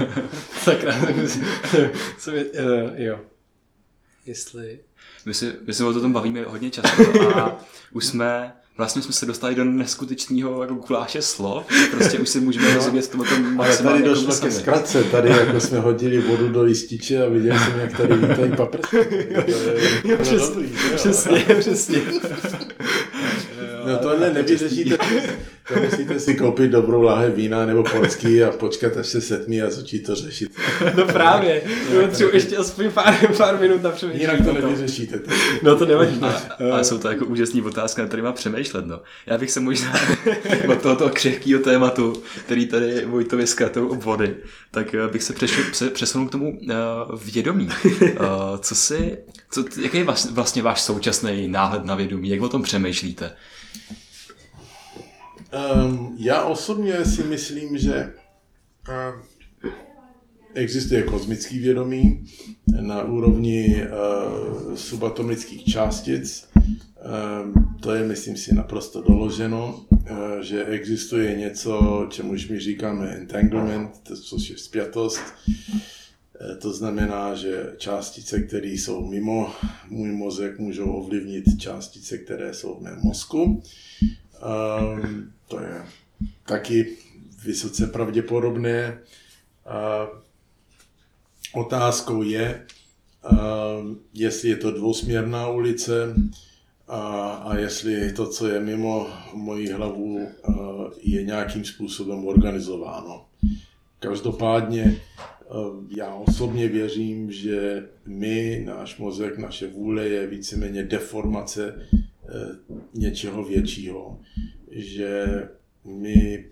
Sakra, uh, jo. Jestli... My, si, my se o tom bavíme hodně často a už jsme Vlastně jsme se dostali do neskutečného jako guláše slov, prostě už si můžeme rozumět tomu tom Ale maximálně tady jako došlo my ke zkratce, tady jako jsme hodili vodu do lističe a viděl jsem, jak tady lítají paprsky. Přesně, přesně, přesně. No tohle nevyřešíte, to musíte si koupit dobrou láhev vína nebo polský a počkat, až se setmí a začít to řešit. No právě, no, třeba ještě aspoň pár, pár minut na přemýšlení. Jinak to nevyřešíte. To. No to nevadí. Ale jsou to jako úžasné otázky, na kterýma přemýšlet. No. Já bych se možná od tohoto křehkého tématu, který tady Vojtovi zkratou o vody, tak eh, bych se přešel, pře- přesunul k tomu uh, vědomí. Uh, co si, co, jaký je vlastně váš současný náhled na vědomí? Jak o tom přemýšlíte? Um, já osobně si myslím, že um, existuje kosmický vědomí na úrovni uh, subatomických částic. Um, to je, myslím si, naprosto doloženo, uh, že existuje něco, čemuž my říkáme entanglement, to- což je spjatost. To znamená, že částice, které jsou mimo můj mozek, můžou ovlivnit částice, které jsou v mém mozku. Um, to je taky vysoce pravděpodobné. Otázkou je, jestli je to dvousměrná ulice a, jestli to, co je mimo moji hlavu, je nějakým způsobem organizováno. Každopádně já osobně věřím, že my, náš mozek, naše vůle je víceméně deformace eh, něčeho většího. Že my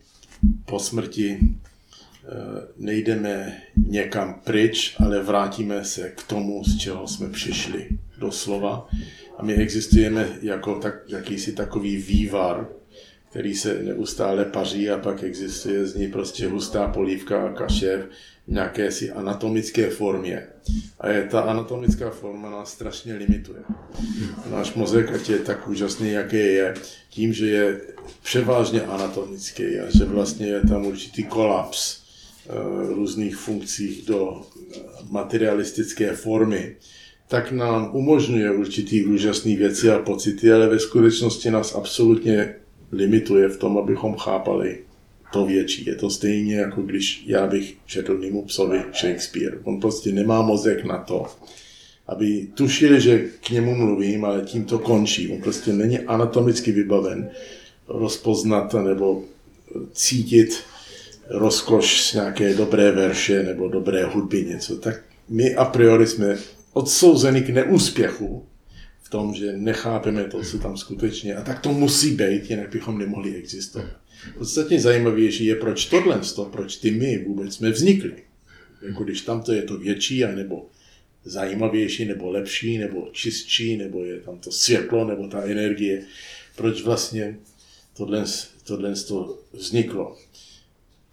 po smrti eh, nejdeme někam pryč, ale vrátíme se k tomu, z čeho jsme přišli, doslova. A my existujeme jako tak, jakýsi takový vývar, který se neustále paří a pak existuje z ní prostě hustá polívka a kaše nějaké si anatomické formě. A je ta anatomická forma nás strašně limituje. Náš mozek, ať je tak úžasný, jaký je, tím, že je převážně anatomický a že vlastně je tam určitý kolaps eh, různých funkcích do materialistické formy, tak nám umožňuje určitý úžasné věci a pocity, ale ve skutečnosti nás absolutně limituje v tom, abychom chápali to větší. Je to stejně, jako když já bych četl mému psovi Shakespeare. On prostě nemá mozek na to, aby tušil, že k němu mluvím, ale tím to končí. On prostě není anatomicky vybaven rozpoznat nebo cítit rozkoš z nějaké dobré verše nebo dobré hudby něco. Tak my a priori jsme odsouzeni k neúspěchu tom, že nechápeme to, co tam skutečně. A tak to musí být, jinak bychom nemohli existovat. Podstatně zajímavější je, proč tohle, proč ty my vůbec jsme vznikli. Jako když tamto je to větší, nebo zajímavější, nebo lepší, nebo čistší, nebo je tam to světlo, nebo ta energie. Proč vlastně tohle, tohle to vzniklo.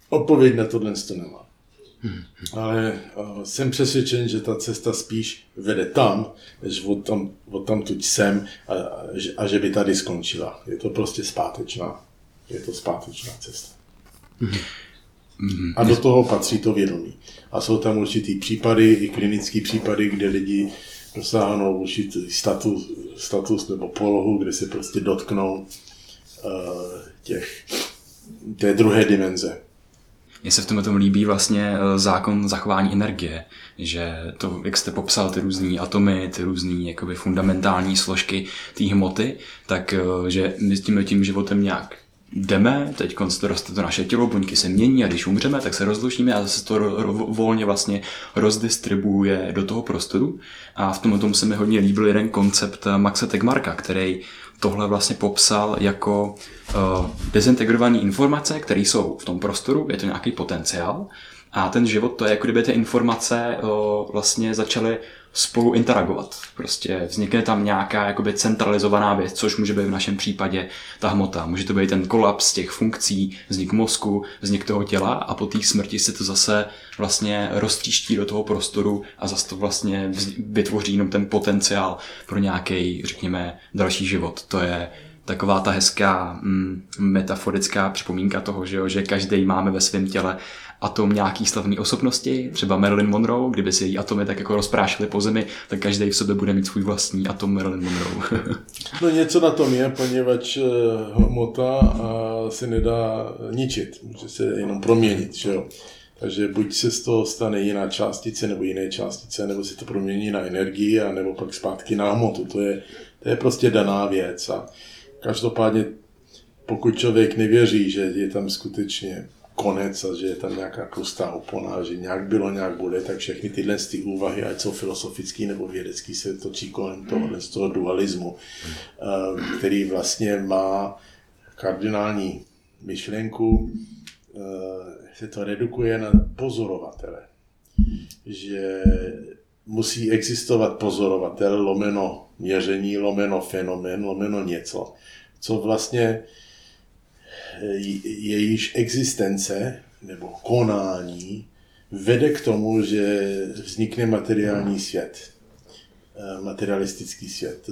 Odpověď na tohle to nemám. Ale uh, jsem přesvědčen, že ta cesta spíš vede tam, než od tam, od tam tuď sem a, a, že- by tady skončila. Je to prostě zpátečná. Je to zpátečná cesta. A do toho patří to vědomí. A jsou tam určitý případy, i klinické případy, kde lidi dosáhnou určitý status, status nebo polohu, kde se prostě dotknou uh, těch, té druhé dimenze. Mně se v tomhle tom líbí vlastně eh, zákon zachování energie, že to, jak jste popsal ty různé atomy, ty různé jakoby fundamentální složky té hmoty, tak eh, že my s tím tím životem nějak jdeme, teď roste to naše tělo, buňky se mění a když umřeme, tak se rozlučíme a zase to volně vlastně rozdistribuje do toho prostoru. A v tom tom se mi hodně líbil jeden koncept Maxe Tegmarka, který tohle vlastně popsal jako uh, dezintegrované informace, které jsou v tom prostoru, je to nějaký potenciál. A ten život to je jako kdyby ty informace uh, vlastně začaly spolu interagovat. Prostě vznikne tam nějaká jakoby centralizovaná věc, což může být v našem případě ta hmota. Může to být ten kolaps těch funkcí, vznik mozku, vznik toho těla a po té smrti se to zase vlastně roztříští do toho prostoru a zase to vlastně vytvoří jenom ten potenciál pro nějaký, řekněme, další život. To je taková ta hezká mm, metaforická připomínka toho, že, jo, že každý máme ve svém těle atom nějaký slavný osobnosti, třeba Marilyn Monroe, kdyby si její atomy tak jako rozprášily po zemi, tak každý v sobě bude mít svůj vlastní atom Marilyn Monroe. no něco na tom je, poněvadž eh, hmota se nedá ničit, může se jenom proměnit, že jo. Takže buď se z toho stane jiná částice nebo jiné částice, nebo se to promění na energii, a nebo pak zpátky na hmotu. To je, to je prostě daná věc. A každopádně, pokud člověk nevěří, že je tam skutečně konec a že je tam nějaká tlustá opona, že nějak bylo, nějak bude, tak všechny tyhle ty úvahy, ať jsou filozofický nebo vědecký, se točí kolem tohohle z toho dualismu, eh, který vlastně má kardinální myšlenku, eh, se to redukuje na pozorovatele. Že musí existovat pozorovatel, lomeno měření, lomeno fenomén, lomeno něco, co vlastně jejíž existence nebo konání vede k tomu, že vznikne materiální svět, eh, materialistický svět.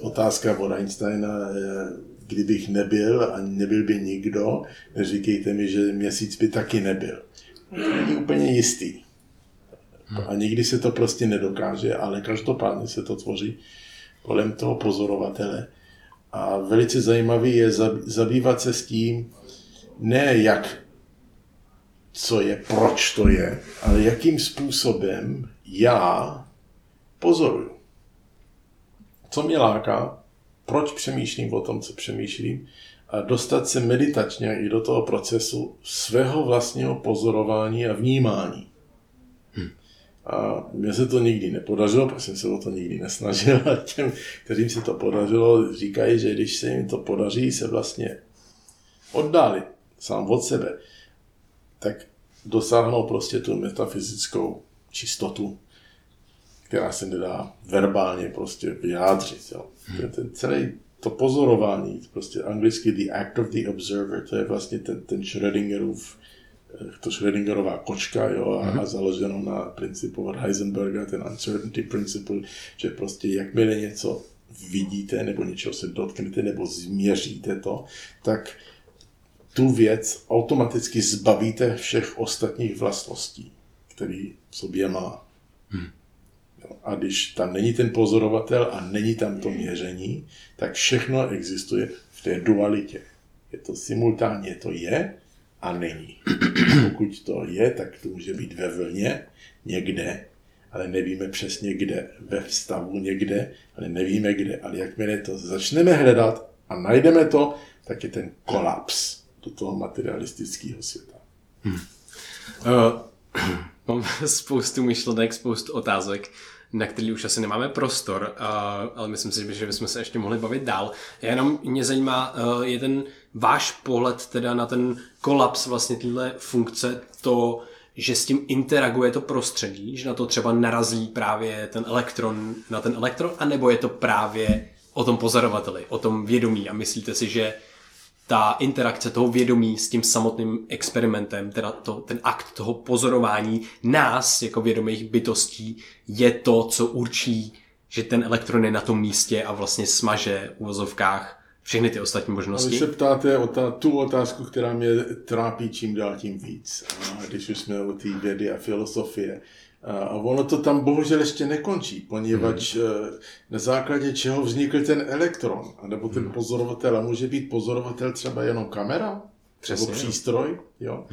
Otázka od Einsteina, eh, kdybych nebyl a nebyl by nikdo, neříkejte mi, že měsíc by taky nebyl. Není úplně jistý. A nikdy se to prostě nedokáže, ale každopádně se to tvoří kolem toho pozorovatele. A velice zajímavý je zabývat se s tím, ne jak, co je, proč to je, ale jakým způsobem já pozoruju. Co mě láká, proč přemýšlím o tom, co přemýšlím, a dostat se meditačně i do toho procesu svého vlastního pozorování a vnímání. A mně se to nikdy nepodařilo, protože jsem se o to nikdy nesnažil a těm, kterým se to podařilo, říkají, že když se jim to podaří se vlastně oddálit sám od sebe, tak dosáhnou prostě tu metafyzickou čistotu, která se nedá verbálně prostě vyjádřit. Jo. Hmm. Ten celý to pozorování, prostě anglicky the act of the observer, to je vlastně ten, ten Schrödingerův to Schrödingerová kočka, jo, a, mm-hmm. a založeno na principu od Heisenberga, ten uncertainty principle, že prostě jakmile něco vidíte, nebo něčeho se dotknete, nebo změříte to, tak tu věc automaticky zbavíte všech ostatních vlastností, který v sobě má. Hmm. A když tam není ten pozorovatel a není tam to měření, tak všechno existuje v té dualitě. Je to simultánně, to je, a není. Pokud to je, tak to může být ve vlně někde, ale nevíme přesně kde. Ve vztahu někde, ale nevíme kde. Ale jakmile to začneme hledat a najdeme to, tak je ten kolaps do toho materialistického světa. Hmm. Uh, mám spoustu myšlenek, spoustu otázek na který už asi nemáme prostor, uh, ale myslím si, že bychom se ještě mohli bavit dál. Já jenom mě zajímá, uh, je ten váš pohled teda na ten kolaps vlastně téhle funkce, to, že s tím interaguje to prostředí, že na to třeba narazí právě ten elektron na ten elektron, anebo je to právě o tom pozorovateli, o tom vědomí? A myslíte si, že ta interakce toho vědomí s tím samotným experimentem, teda to, ten akt toho pozorování nás jako vědomých bytostí je to, co určí, že ten elektron je na tom místě a vlastně smaže v uvozovkách všechny ty ostatní A vy možnosti. se ptáte o ta, tu otázku, která mě trápí čím dál tím víc. A když už jsme u té vědy a filosofie. A ono to tam bohužel ještě nekončí, poněvadž hmm. na základě čeho vznikl ten elektron, anebo ten pozorovatel. A může být pozorovatel třeba jenom kamera, Přesně, nebo jo. přístroj. Jo?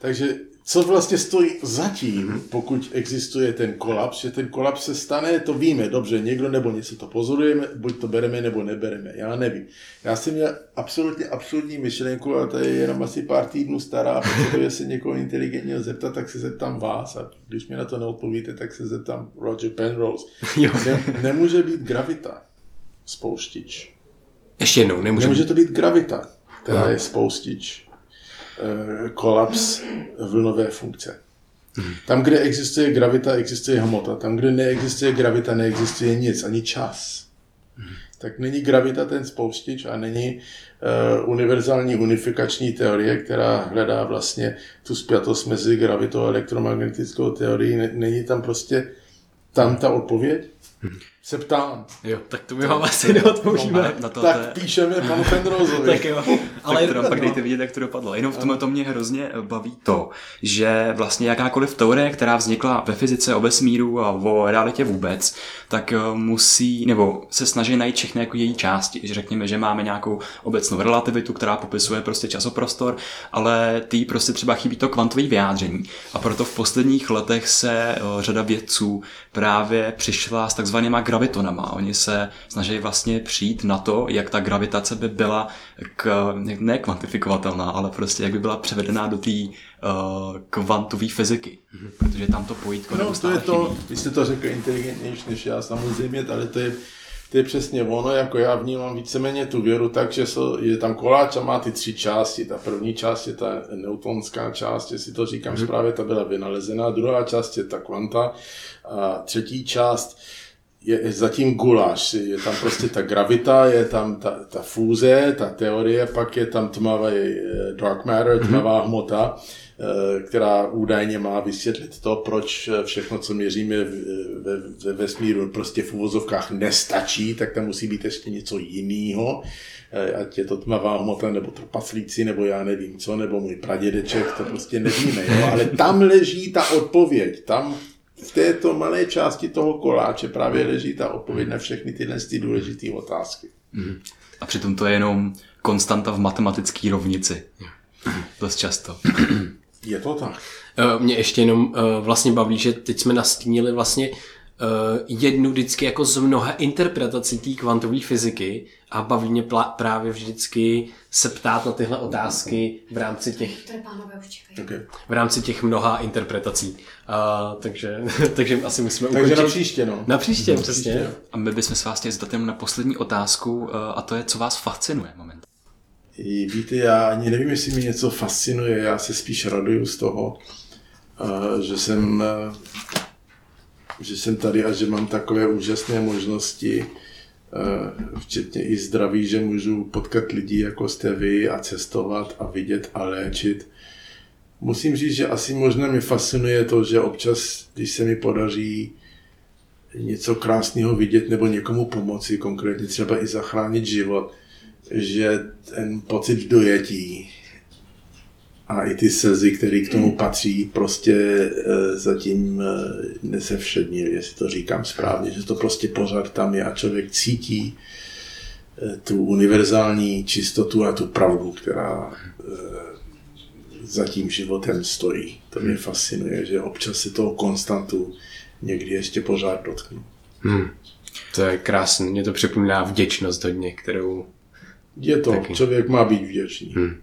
Takže co vlastně stojí zatím, pokud existuje ten kolaps, že ten kolaps se stane, to víme, dobře, někdo nebo něco to pozorujeme, buď to bereme nebo nebereme, já nevím. Já jsem měl absolutně absurdní myšlenku, a to je jenom asi pár týdnů stará, potřebuje se někoho inteligentního zeptat, tak se zeptám vás a když mi na to neodpovíte, tak se zeptám Roger Penrose. Jo. Ne, nemůže být gravita spouštič. Ještě jednou, nemůžeme. Nemůže to být gravita, která je spoustič kolaps vlnové funkce. Tam, kde existuje gravita, existuje hmota. Tam, kde neexistuje gravita, neexistuje nic, ani čas. Tak není gravita ten spoustič a není uh, univerzální unifikační teorie, která hledá vlastně tu spjatost mezi gravitou a elektromagnetickou teorií. Ne- Není tam prostě tam ta odpověď? Se ptám. Jo, tak to my vám asi neodpovíme. Na, na to, Tak píšeme panu Penroseovi. Tak jo. Ale tak to pak dejte vidět, jak to dopadlo. Jenom v tomhle to mě hrozně baví to, že vlastně jakákoliv teorie, která vznikla ve fyzice o vesmíru a o realitě vůbec, tak eh, musí, nebo se snaží najít všechny jako její části. Že řekněme, že máme nějakou obecnou relativitu, která popisuje prostě časoprostor, ale ty prostě třeba chybí to kvantové vyjádření. A proto v posledních letech se eh, řada vědců právě přišla s takzvanýma gravitonama. Oni se snaží vlastně přijít na to, jak ta gravitace by byla k, ne kvantifikovatelná, ale prostě jak by byla převedená do té uh, kvantové fyziky. Protože tam to pojítko No, to je to, chybí. vy jste to řekl inteligentnější než já samozřejmě, ale to je, to je přesně ono, jako já vnímám víceméně tu věru tak, že je tam koláč a má ty tři části. Ta první část je ta neutonská část, jestli to říkám mm-hmm. správně, ta byla vynalezená, druhá část je ta kvanta a třetí část je zatím guláš, je tam prostě ta gravita, je tam ta, ta fúze, ta teorie, pak je tam tmavý eh, dark matter, tmavá hmota, eh, která údajně má vysvětlit to, proč eh, všechno, co měříme ve, ve vesmíru, prostě v uvozovkách nestačí, tak tam musí být ještě něco jiného, ať je to tmavá hmota, nebo trpaslíci, nebo já nevím co, nebo můj pradědeček, to prostě nevíme, jo? ale tam leží ta odpověď, tam v této malé části toho koláče právě leží ta odpověď na všechny tyhle ty důležité otázky. A přitom to je jenom konstanta v matematické rovnici. Dost často. Je to tak. Eh, Mě ještě jenom eh, vlastně baví, že teď jsme nastínili vlastně jednu vždycky jako z mnoha interpretací té kvantové fyziky a baví mě plá- právě vždycky se ptát na tyhle otázky v rámci těch. Okay. v rámci těch mnoha interpretací. A, takže, takže asi musíme Takže ukončit. na příště, no. Na příště, přesně. A my bychom se vás chtěli na poslední otázku, uh, a to je, co vás fascinuje moment. I Víte, já ani nevím, jestli mi něco fascinuje, já se spíš raduju z toho, eh, že jsem, eh, že jsem tady a že mám takové úžasné možnosti, eh, včetně i zdraví, že můžu potkat lidi, jako jste vy, a cestovat a vidět a léčit. Musím říct, že asi možná mě fascinuje to, že občas, když se mi podaří něco krásného vidět nebo někomu pomoci, konkrétně třeba i zachránit život, že ten pocit dojetí a i ty slzy, které k tomu patří, prostě e, zatím e, nesevšednil, jestli to říkám správně, že to prostě pořád tam je a člověk cítí e, tu univerzální čistotu a tu pravdu, která za tím životem stojí. To mě fascinuje, že občas se toho konstantu někdy ještě pořád dotknu. Hmm. To je krásné, mě to připomíná vděčnost hodně, kterou... Je to, Taky. člověk má být vděčný. Hmm.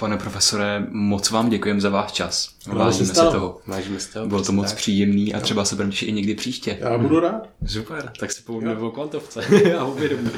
Pane profesore, moc vám děkujeme za váš čas. No, Vážíme se si toho. Vážíme si toho. Bylo to moc tak. příjemný a třeba se budeme těšit i někdy příště. Já budu rád. Super, tak se pobavíme o kvantovce a o vědomí.